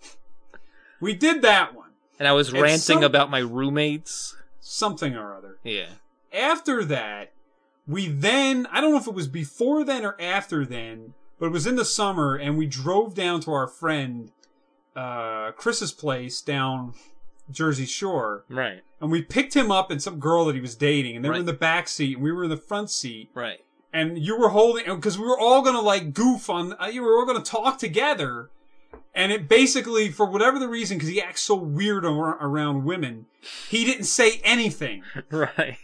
we did that one.
And I was ranting
some-
about my roommates.
Something or other.
Yeah.
after that, we then, I don't know if it was before then or after then, but it was in the summer and we drove down to our friend, uh, Chris's place down Jersey Shore
Right.
and we picked him up and some girl that he was dating and they were in the back seat and we were in the front seat
Right.
and you were holding, because we were all gonna like goof on, uh, you were all gonna talk together. And it basically, for whatever the reason, because he acts so weird ar- around women, he didn't say anything. [laughs]
Right.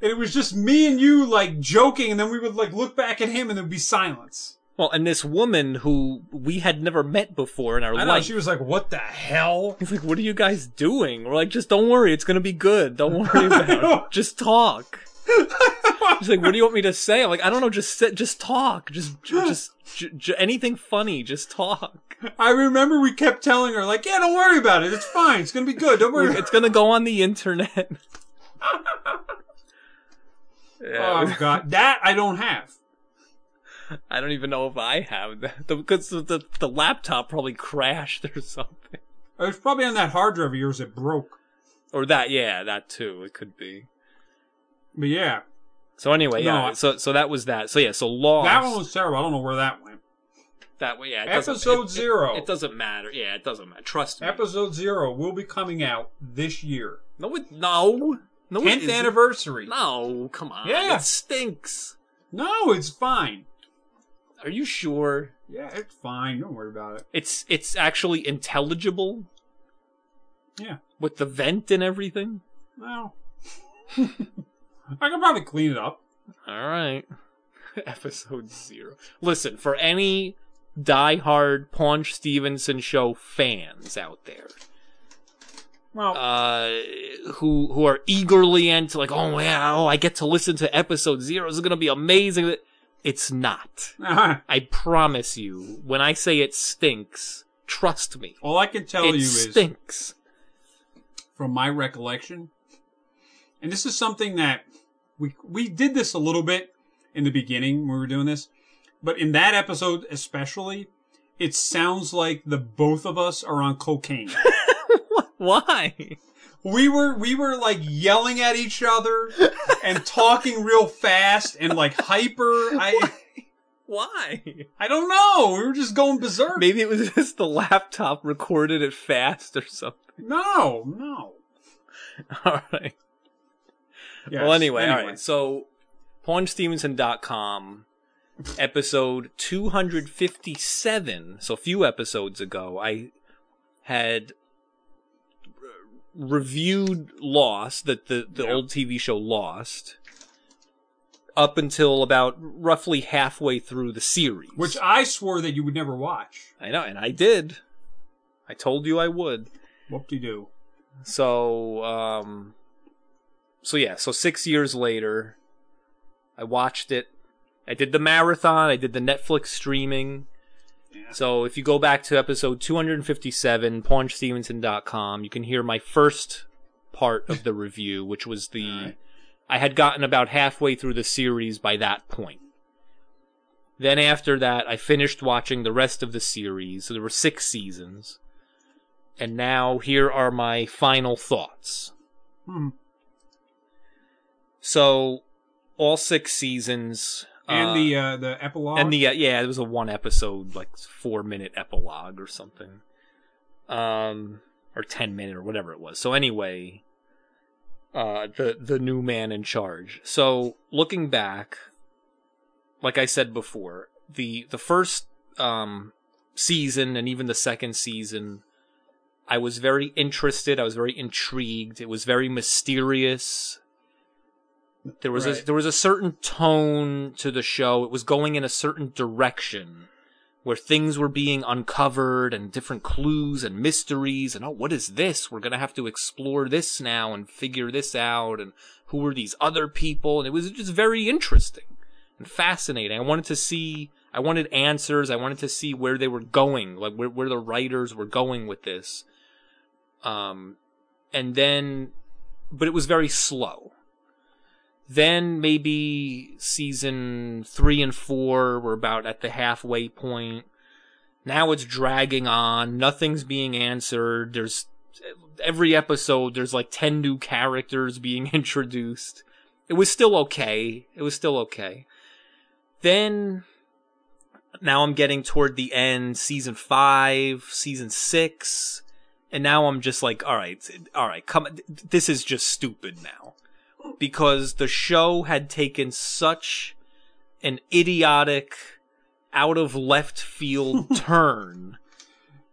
And it was just me and you like joking, and then we would like look back at him, and there'd be silence.
Well, and this woman who we had never met before in our
I know
life.
she was like, "What the hell?"
He's like, "What are you guys doing?" We're like, "Just don't worry, it's gonna be good. Don't [laughs] worry about it. [laughs] Just talk." [laughs] He's like, "What do you want me to say?" I'm like, "I don't know. Just sit. Just talk. Just, just j- j- anything funny. Just talk. [laughs]
I remember we kept telling her like, "Yeah, don't worry about it. It's fine. It's gonna be good. Don't worry." [laughs]
It's gonna go on the internet." Yeah,
oh god, that I don't have.
I don't even know if I have that because the, the the laptop probably crashed or something,
It was probably on that hard drive of yours that broke.
or that. Yeah, that too. It could be.
But yeah,
So anyway,
No,
yeah.
I-
so so that was that. So yeah. So lost.
that one was terrible. I don't know where that went.
That way, yeah.
Episode
it- it-
zero.
It, doesn't matter. Yeah, it doesn't matter. Trust me.
Episode zero will be coming out this year.
no, it, no, no. it
Tenth anniversary.
No, come on.
Yeah.
it stinks.
No, it's fine.
Are you sure?
Yeah, it's fine. Don't worry about it.
It's it's actually intelligible
Yeah.
with the vent and everything.
Well, [laughs] I can probably clean it up.
All right. [laughs] Episode zero. Listen, for any diehard Paunch Stevenson show fans out there,
Well,
uh, who who are eagerly into like, oh yeah, oh I get to listen to episode zero. This is gonna be amazing. It's not. I promise you. When I say it stinks, trust me.
all I can tell
it
you is
stinks.
from my recollection, and this is something that we we did this a little bit in the beginning when we were doing this, but in that episode especially, it sounds like the both of us are on cocaine. [laughs]
Why?
we were we were like yelling at each other and talking real fast and like hyper. [laughs] I
Why?
I don't know. We were just going berserk.
Maybe it was just the laptop recorded it fast or something.
No, no. [laughs]
All right.
Yes,
Well, anyway, all right. So, PaunchStevenson.com, episode 257. So, a few episodes ago, I had reviewed Lost, that the, the
Yeah.
old TV show Lost, up until about roughly halfway through the series.
Which I swore that you would never watch.
I know, and I did. I told you I would.
Whoop de doo.
So, um, so yeah, so six years later, I watched it. I did the marathon. I did the Netflix streaming.
Yeah.
So if you go back to episode 257, paunchstevenson.com, you can hear my first part of the review, which was the,
Alright.
I had gotten about halfway through the series by that point. Then after that, I finished watching the rest of the series. So there were six seasons. And now here are my final thoughts.
Hmm.
So all six seasons.
And
uh,
the uh, the epilogue.
and the uh, yeah, it was a one episode, like four minute epilogue or something, um, or ten minute or whatever it was. So anyway, uh, the the new man in charge. So looking back, like I said before, the the first um season and even the second season, I was very interested. I was very intrigued. It was very mysterious. There was a there was a certain tone to the show. It was going in a certain direction where things were being uncovered and different clues and mysteries and oh what is this? We're going to have to explore this now and figure this out and who are these other people? And it was just very interesting and fascinating. I wanted to see I wanted answers. I wanted to see where they were going, like where where the writers were going with this. Um and then but it was very slow. Then maybe season three and four were about at the halfway point. Now it's dragging on. Nothing's being answered. There's every episode, there's like 10 new characters being [laughs] introduced. It was still okay. It was still okay. Then, now I'm getting toward the end, season five, season six, and now I'm just like, alright, alright, come, this is just stupid now because the show had taken such an idiotic, out of left field [laughs] turn.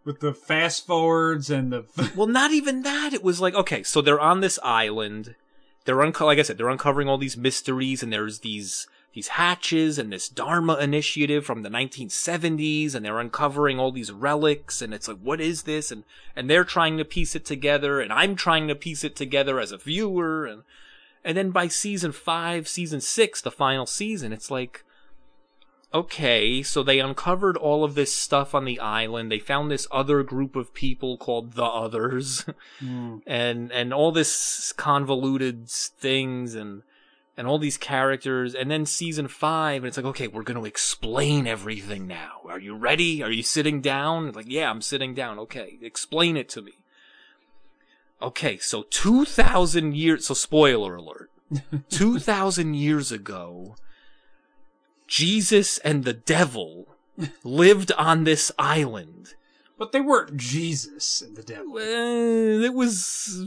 with the fast forwards and the [laughs]
Well, not even that. It was like, okay, so they're on this island. They're unco- like I said, they're uncovering all these mysteries, and there's these these hatches and this Dharma initiative from the 1970s, and they're uncovering all these relics, and it's like, what is this? And and they're trying to piece it together, and I'm trying to piece it together as a viewer, and and then by season five, season six, the final season, it's like, okay, so they uncovered all of this stuff on the island. They found this other group of people called the Others, hmm. [laughs] and and all this convoluted things and and all these characters. And then season five, and it's like, okay, we're going to explain everything now. Are you ready? Are you sitting down? Like, yeah, I'm sitting down. Okay, explain it to me. Okay, so 2,000 years, so spoiler alert. [laughs] 2,000 years ago, Jesus and the devil lived on this island.
but they weren't Jesus and the devil.
Well, it was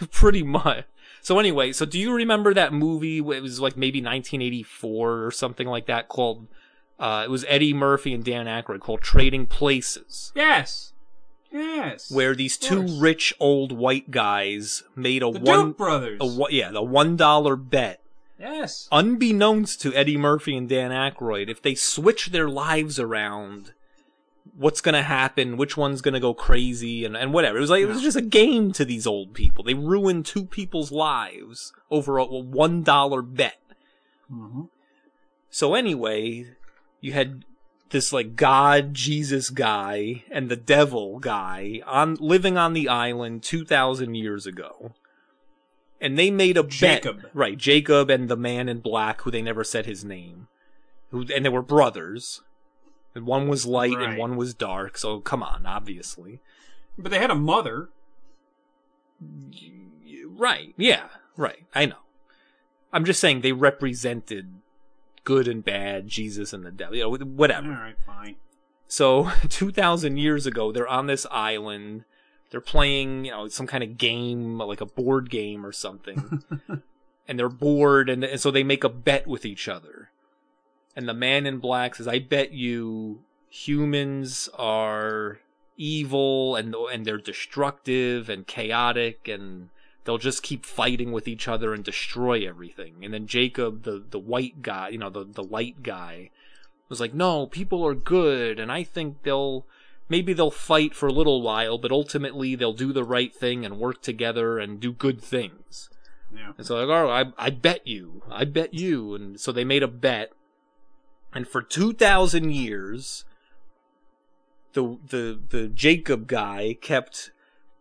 [laughs] pretty much. So anyway, so do you remember that movie? It was like maybe 1984 or something like that called, uh, it was Eddie Murphy and Dan Aykroyd called Trading Places.
Yes, yes.
Where these two
course.
rich old white guys made a
the
one,
Duke brothers?
a, yeah, the one dollar bet
yes.
unbeknownst to Eddie Murphy and Dan Aykroyd, if they switch their lives around, what's gonna happen? Which one's gonna go crazy and, and whatever. It was like it was just a game to these old people. They ruined two people's lives over a one dollar bet.
Mhm.
So anyway, you had this like God Jesus guy and the devil guy on living on the island two thousand years ago. And they made a
Jacob.
bet. Right, Jacob and the man in black who they never said his name. Who and they were brothers. And one was light and one was dark, so come on, obviously.
But they had a mother.
Right, yeah, right. I know. I'm just saying they represented good and bad, Jesus and the devil, you know, whatever.
All right, fine.
So [laughs] 2000 years ago, they're on this island. They're playing, you know, some kind of game, like a board game or something. [laughs] and they're bored, and, and so they make a bet with each other. And the man in black says, "I bet you humans are evil and and they're destructive and chaotic and they'll just keep fighting with each other and destroy everything. And then Jacob, the the white guy, you know, the the light guy, was like, "No, people are good, and I think they'll maybe they'll fight for a little while, but ultimately they'll do the right thing and work together and do good things."
Yeah.
And so like, oh, I I bet you, I bet you, and so they made a bet, and for two thousand years, the the the Jacob guy kept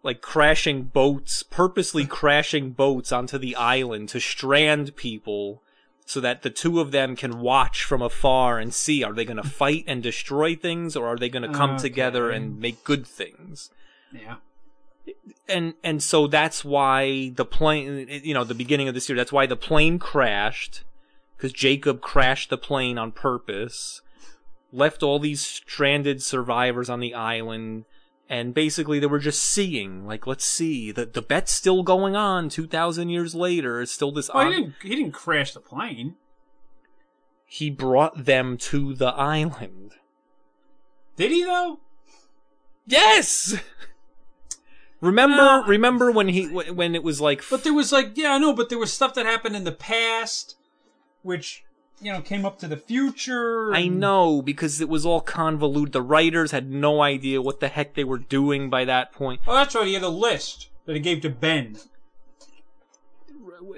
like crashing boats, purposely crashing boats onto the island to strand people so that the two of them can watch from afar and see are they going [laughs] to fight and destroy things or are they going to come
Okay.
together and make good things
Yeah.
and and so that's why the plane you know the beginning of this year that's why the plane crashed because jacob crashed the plane on purpose left all these stranded survivors on the island and basically they were just seeing like let's see the the bet's still going on 2000 years later it's still this
Well,
on-
he didn't. He didn't crash the plane.
he brought them to the island
Did he though?
yes remember
Uh,
remember when he when it was like
But there was like, yeah, I know, but there was stuff that happened in the past, which you know came up to the future.
I know because it was all convoluted. The writers had no idea what the heck they were doing by that point.
Oh, that's right. He had a list that he gave to Ben.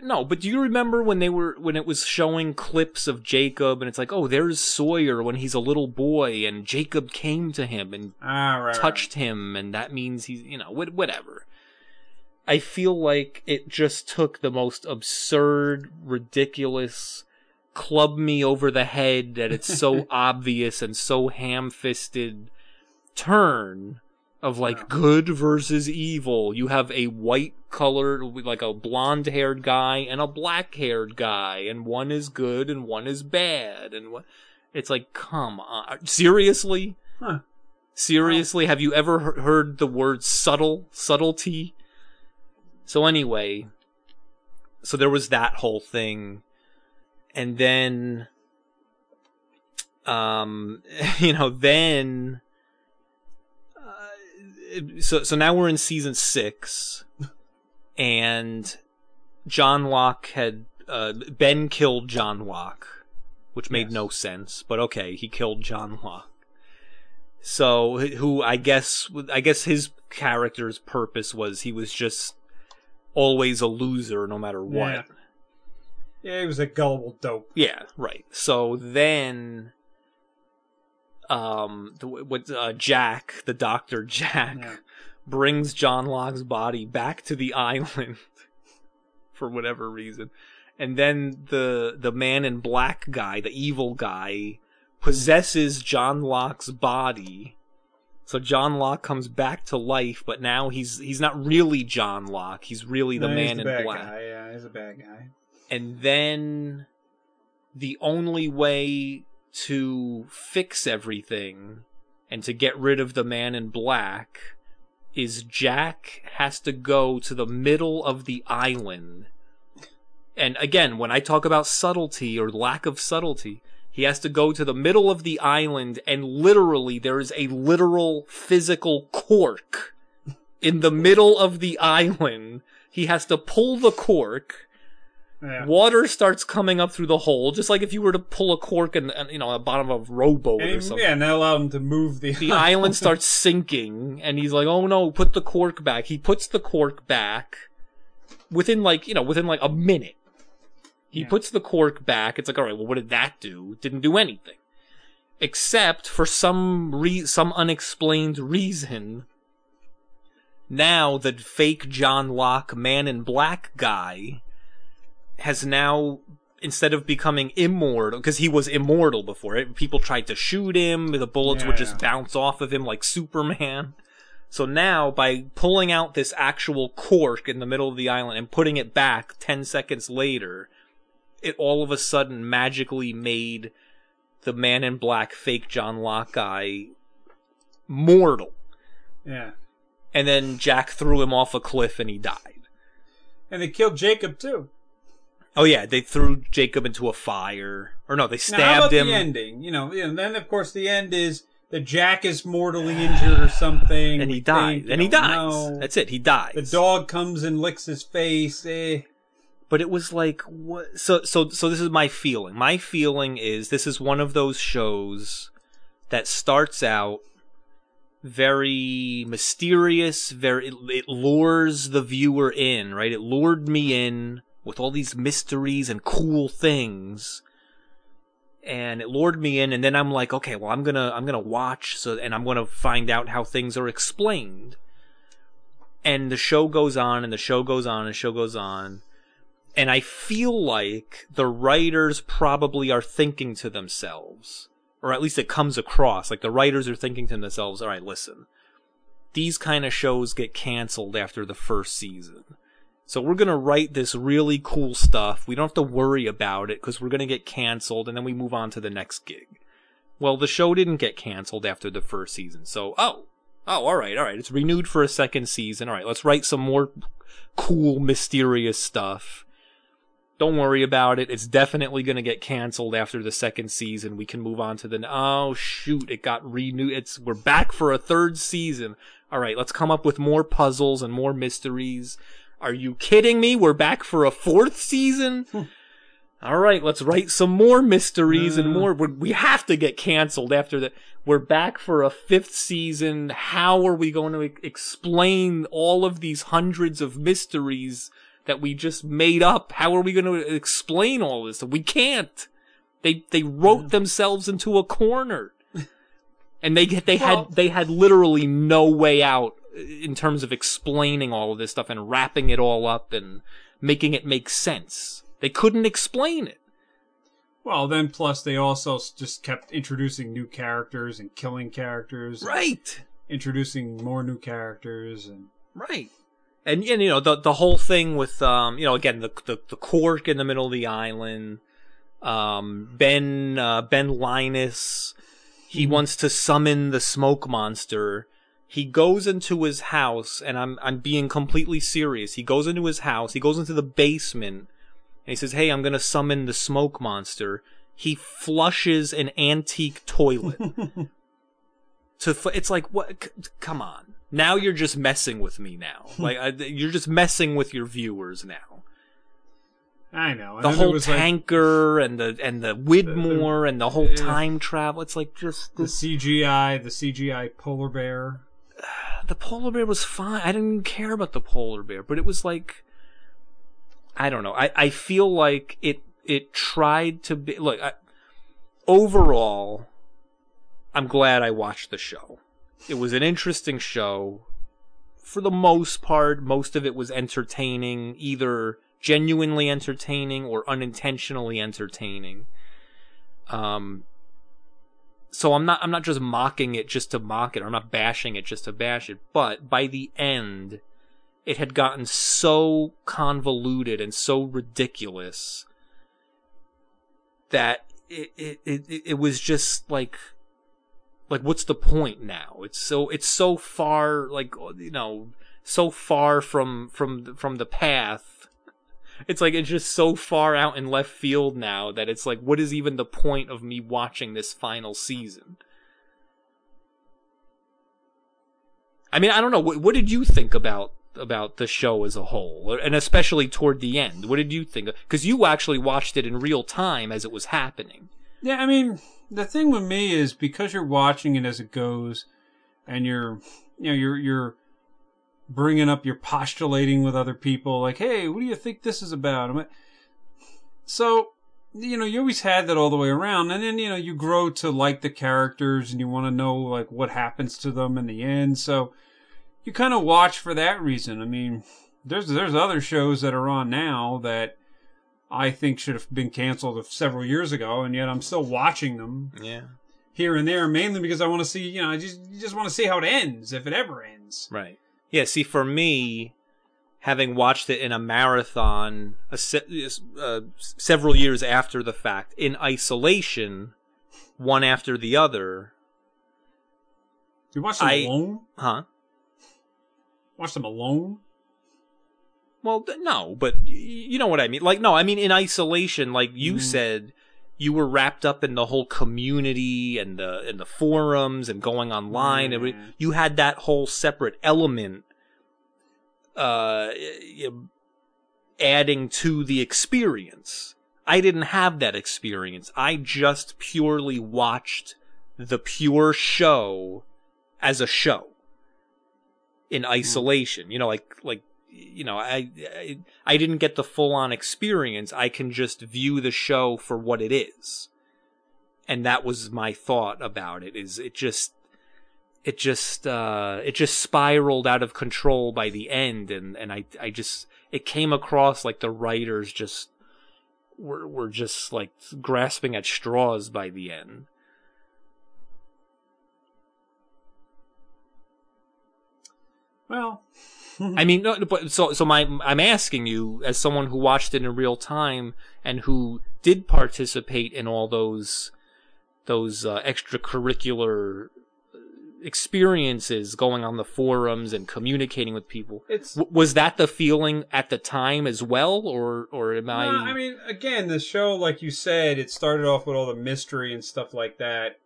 No, but do you remember when they were when it was showing clips of Jacob and it's like, "Oh, there's Sawyer when he's a little boy and Jacob came to him and
Ah, right.
touched him and that means he's, you know, whatever." I feel like it just took the most absurd, ridiculous club me over the head that it's so [laughs] obvious and so ham-fisted turn of like
Yeah.
good versus evil. You have a white colored, like a blonde haired guy and a black haired guy, and one is good and one is bad, and what? It's like, come on, seriously,
Huh.
seriously, have you ever he- heard the word subtle, subtlety? So anyway, so there was that whole thing, and then, um, [laughs] you know, then so so now we're in season six, and John Locke had uh, Ben killed John Locke, which made
Yes.
no sense, but okay, he killed John Locke. So who I guess I guess his character's purpose was he was just always a loser no matter what.
Yeah. Yeah, he was a gullible dope.
Yeah, right. So then, um, the, what uh, Jack, the doctor [laughs] Jack,
Yeah.
brings John Locke's body back to the [laughs] island for whatever reason, and then the the man in black guy, the evil guy, possesses John Locke's body. So John Locke comes back to life, but now he's he's not really John Locke. He's really the
No,
man
the
in
bad
black
Guy. Yeah, he's a bad guy.
And then the only way to fix everything and to get rid of the man in black is Jack has to go to the middle of the island. And again, when I talk about subtlety or lack of subtlety, he has to go to the middle of the island and literally there is a literal physical cork in the middle of the island. He has to pull the cork
Yeah.
water starts coming up through the hole, just like if you were to pull a cork in you know, the bottom of a rowboat
And
or something.
yeah, and that allowed him to move the
The island [laughs] starts sinking, and he's like, "Oh no, put the cork back." He puts the cork back within like you know within like a minute. He
Yeah.
puts the cork back. It's like, all right, well, what did that do? Didn't do anything, except for some re- some unexplained reason. Now the fake John Locke Man in Black guy has now instead of becoming immortal because he was immortal before it people tried to shoot him the bullets would just
Yeah.
bounce off of him like superman so now by pulling out this actual cork in the middle of the island and putting it back 10 seconds later it all of a sudden magically made the man in black fake john locke guy mortal
yeah.
and then jack threw him off a cliff and he died
And they killed Jacob too.
Oh yeah they threw jacob into a fire or no they
Now, how
stabbed
about
him
the ending? You know, and then of course the end is that Jack is mortally injured or something.
and he dies. And he dies.
know.
That's it. He dies.
The dog comes and licks his face. Eh.
but it was like what so so so this is my feeling my feeling is this is one of those shows that starts out very mysterious very it, it lures the viewer in right it lured me in with all these mysteries and cool things. And it lured me in and then i'm like okay well i'm gonna i'm gonna watch so and i'm gonna find out how things are explained. And the show goes on and the show goes on and the show goes on. And I feel like the writers probably are thinking to themselves, or at least it comes across like the writers are thinking to themselves, all right, listen, these kind of shows get canceled after the first season. So we're going to write this really cool stuff. We don't have to worry about it because we're going to get canceled and then we move on to the next gig. Well, the show didn't get canceled after the first season. So, oh, oh, all right, all right. It's renewed for a second season. All right, let's write some more cool, mysterious stuff. Don't worry about it. It's definitely going to get canceled after the second season. We can move on to the. Oh shoot! It got renewed. It's we're back for a third season. All right, let's come up with more puzzles and more mysteries. Are you kidding me? We're back for a fourth season. Hmm. All right, let's write some more mysteries and hmm. more. We're, we have to get canceled after that. We're back for a fifth season. How are we going to e- explain all of these hundreds of mysteries that we just made up? How are we going to explain all this? We can't. They they wrote themselves into a corner, and they they
Well-
had they had literally no way out in terms of explaining all of this stuff and wrapping it all up and making it make sense. They couldn't explain it.
Well, then plus they also just kept introducing new characters and killing characters,
Right.
introducing more new characters, and
Right. And, and you know the the whole thing with um you know again the the, the cork in the middle of the island, um Ben uh, Ben Linus, he wants to summon the smoke monster. He goes into his house, and I'm I'm being completely serious. He goes into his house. He goes into the basement, and he says, "Hey, I'm gonna summon the smoke monster." He flushes an antique toilet. [laughs] to f- it's like what c- come on now you're just messing with me now [laughs] like I, you're just messing with your viewers now
I know and
the whole
was, like,
tanker and the and the widmore and the whole
yeah.
time travel it's like just
the CGI, the CGI polar bear.
The polar bear was fine. I didn't care about the polar bear but it was like i don't know. I i feel like it it tried to be look I, overall i'm glad i watched the show. It was an interesting show. For the most part most of it was entertaining either genuinely entertaining or unintentionally entertaining. Um so I'm not I'm not just mocking it just to mock it. Or I'm not bashing it just to bash it. But by the end it had gotten so convoluted and so ridiculous that it it it, it was just like like what's the point now? It's so it's so far like you know so far from from from the path it's like it's just so far out in left field now that it's like what is even the point of me watching this final season? I mean i don't know. What, what did you think about about the show as a whole? And especially toward the end what did you think? Because you actually watched it in real time as it was happening.
Yeah, I mean, the thing with me is because you're watching it as it goes, and you're, you know, you're you're bringing up, you're postulating with other people, like, hey, what do you think this is about? Like- So, you know, you always had that all the way around, and then you know you grow to like the characters, and you want to know like what happens to them in the end. So, you kind of watch for that reason. I mean, there's there's other shows that are on now that. I think should have been canceled several years ago, and yet I'm still watching them
yeah
here and there, mainly because I want to see, you know, I just you just want to see how it ends, if it ever ends.
Right. Yeah. See, for me, having watched it in a marathon, a se- uh, several years after the fact, in isolation, one after the other,
You watched them
I-
alone?
huh?
Watch them alone?
Well, no, but you know what I mean. Like, no, I mean in isolation. Like you
Mm.
said, you were wrapped up in the whole community and the and the forums and going online. And
Yeah.
you had that whole separate element uh adding to the experience. I didn't have that experience. I just purely watched the pure show as a show in isolation. You know like like you know I, I i didn't get the full on experience. I can just view the show for what it is. And that was my thought about it is it just it just uh it just spiraled out of control by the end. And and i i just it came across like the writers just were were just like grasping at straws by the end.
Well,
I mean, no, but so so my I'm asking you as someone who watched it in real time and who did participate in all those those uh, extracurricular experiences going on the forums and communicating with people.
it's.
W- was that the feeling at the time as well, or or am I?
No, I mean, again, the show, like you said, it started off with all the mystery and stuff like that,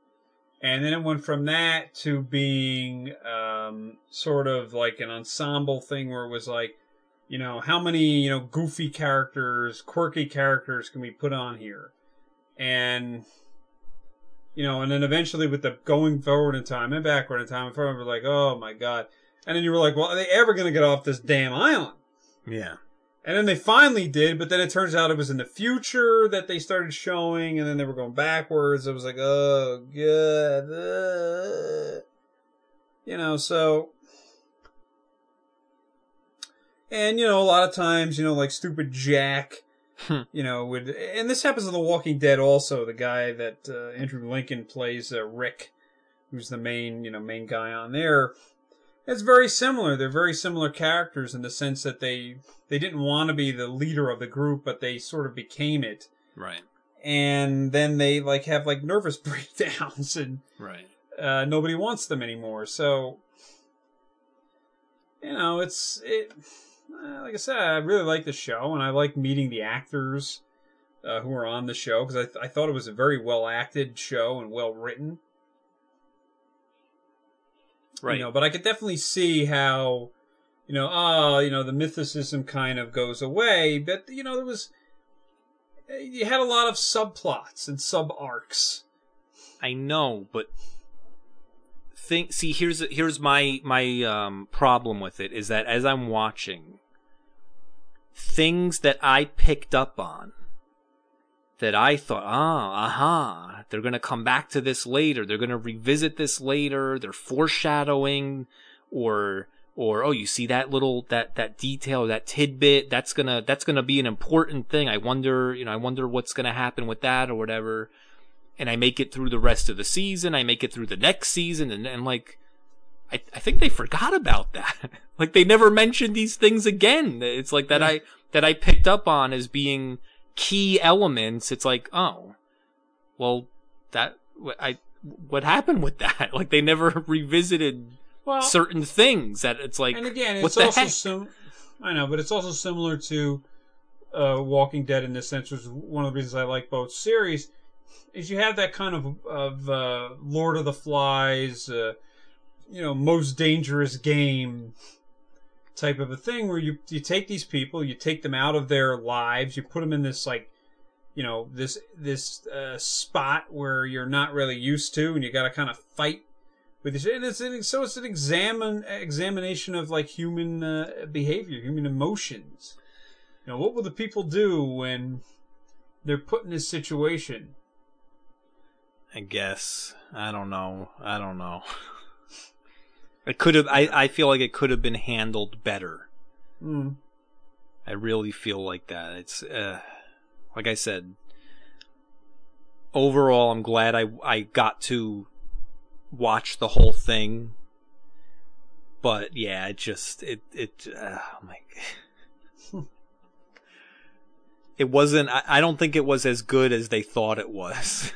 and then it went from that to being um, sort of like an ensemble thing, where it was like, you know, how many you know goofy characters, quirky characters can we put on here, and you know, and then eventually with the going forward in time and backward in time, I were like, oh my god, and then you were like, well, are they ever going to get off this damn island?
yeah,
And then they finally did, but then it turns out it was in the future that they started showing, and then they were going backwards. It was like, oh, good. uh. You know, so. And, you know, a lot of times, you know, like stupid Jack,
Hmm.
you know, would. And this happens in The Walking Dead also. The guy that uh, Andrew Lincoln plays, uh, Rick, who's the main, you know, main guy on there. It's very similar. They're very similar characters in the sense that they they didn't want to be the leader of the group, but they sort of became it.
right,
And then they like have like nervous [laughs] breakdowns, and
right.
uh, nobody wants them anymore. So you know, it's it. uh, Like I said, I really like the show, and I like meeting the actors uh, who are on the show because I th- I thought it was a very well acted show and well written.
Right.
You know, but I could definitely see how, you know, ah, you know, the mythicism kind of goes away. But you know, there was, you had a lot of subplots and sub arcs.
I know, but think see here's here's my my um problem with it is that as I'm watching things that I picked up on that I thought, ah, aha, they're gonna come back to this later, they're gonna revisit this later, they're foreshadowing or or oh you see that little that that detail that tidbit? That's gonna that's gonna be an important thing. I wonder you know i wonder what's gonna happen with that or whatever. And I make it through the rest of the season. I make it through the next season, and, and like, I, I think they forgot about that. [laughs] like they never mentioned these things again. It's like that I that I picked up on as being key elements. It's like, oh, well, that I what happened with that? [laughs] Like they never [laughs] revisited
Well,
certain things. That it's like,
and again,
what
it's also sim- I know, but it's also similar to uh, Walking Dead in this sense. Which is one of the reasons I like both series. Is you have that kind of of uh, Lord of the Flies, uh, you know, most dangerous game type of a thing where you you take these people, you take them out of their lives, you put them in this like you know this this uh, spot where you're not really used to, and you got to kind of fight with this. And it's an, so it's an examine examination of like human uh, behavior, human emotions. You know, what will the people do when they're put in this situation?
I guess I don't know. I don't know. [laughs] It could have. I I feel like it could have been handled better.
Mm.
I really feel like that. It's uh, like I said. Overall, I'm glad I I got to watch the whole thing. But yeah, it just it it uh, oh my. [laughs] it wasn't. I, I don't think it was as good as they thought it was.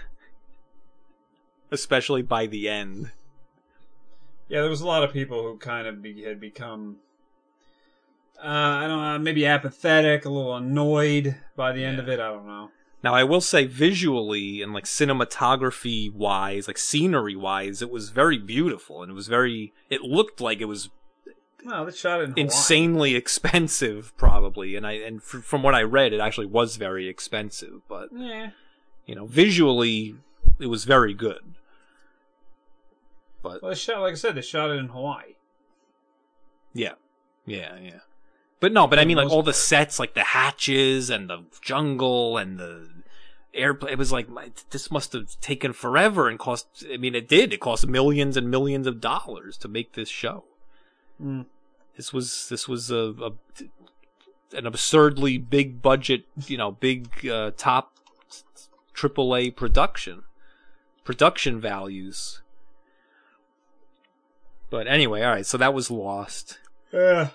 [laughs] Especially by the end.
Yeah, there was a lot of people who kind of be, had become, uh, I don't know, maybe apathetic, a little annoyed by the end
Yeah.
of it. I don't know.
Now I will say visually and like cinematography wise, like scenery wise, it was very beautiful and it was very it looked like it was
Well, they shot in Hawaii.
insanely expensive probably and I and f- from what I read it actually was very expensive, but
Yeah.
you know, visually it was very good. But
Well, they shot, like I said, they shot it in Hawaii.
Yeah. Yeah, yeah. But no, but I mean like all the sets, like the hatches and the jungle and the airplane. It was like my, this must have taken forever and cost. I mean, it did. It cost millions and millions of dollars to make this show.
Mm.
This was this was a, a an absurdly big budget, you know, big uh, top AAA production, production values. But anyway, all right. So that was lost.
Yeah.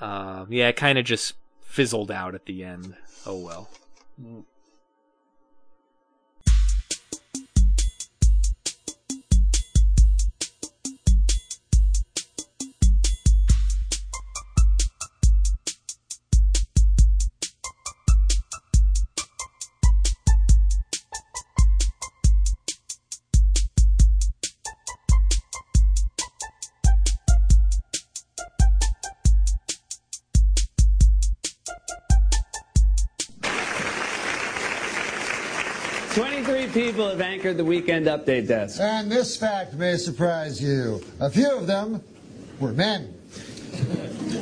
Uh, yeah, it kind of just fizzled out at the end. Oh well.
Twenty-three people have anchored the weekend update desk.
And this fact may surprise you. A few of them were men.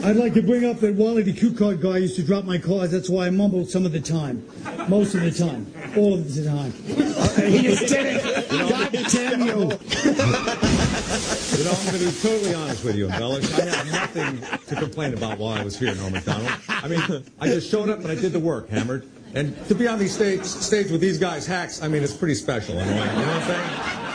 I'd like to bring up that Wally the cue card guy used to drop my cards. That's why I mumbled some of the time. Most of the time. All of the time. [laughs] he just did it. God damn you.
You know, I'm going to be totally honest with you, embellish. I have nothing to complain about while I was here, Norm Macdonald. I mean, I just showed up and I did the work, hammered. And to be on these stage, stage with these guys, hacks, I mean, it's pretty special. You know, you know what I'm saying?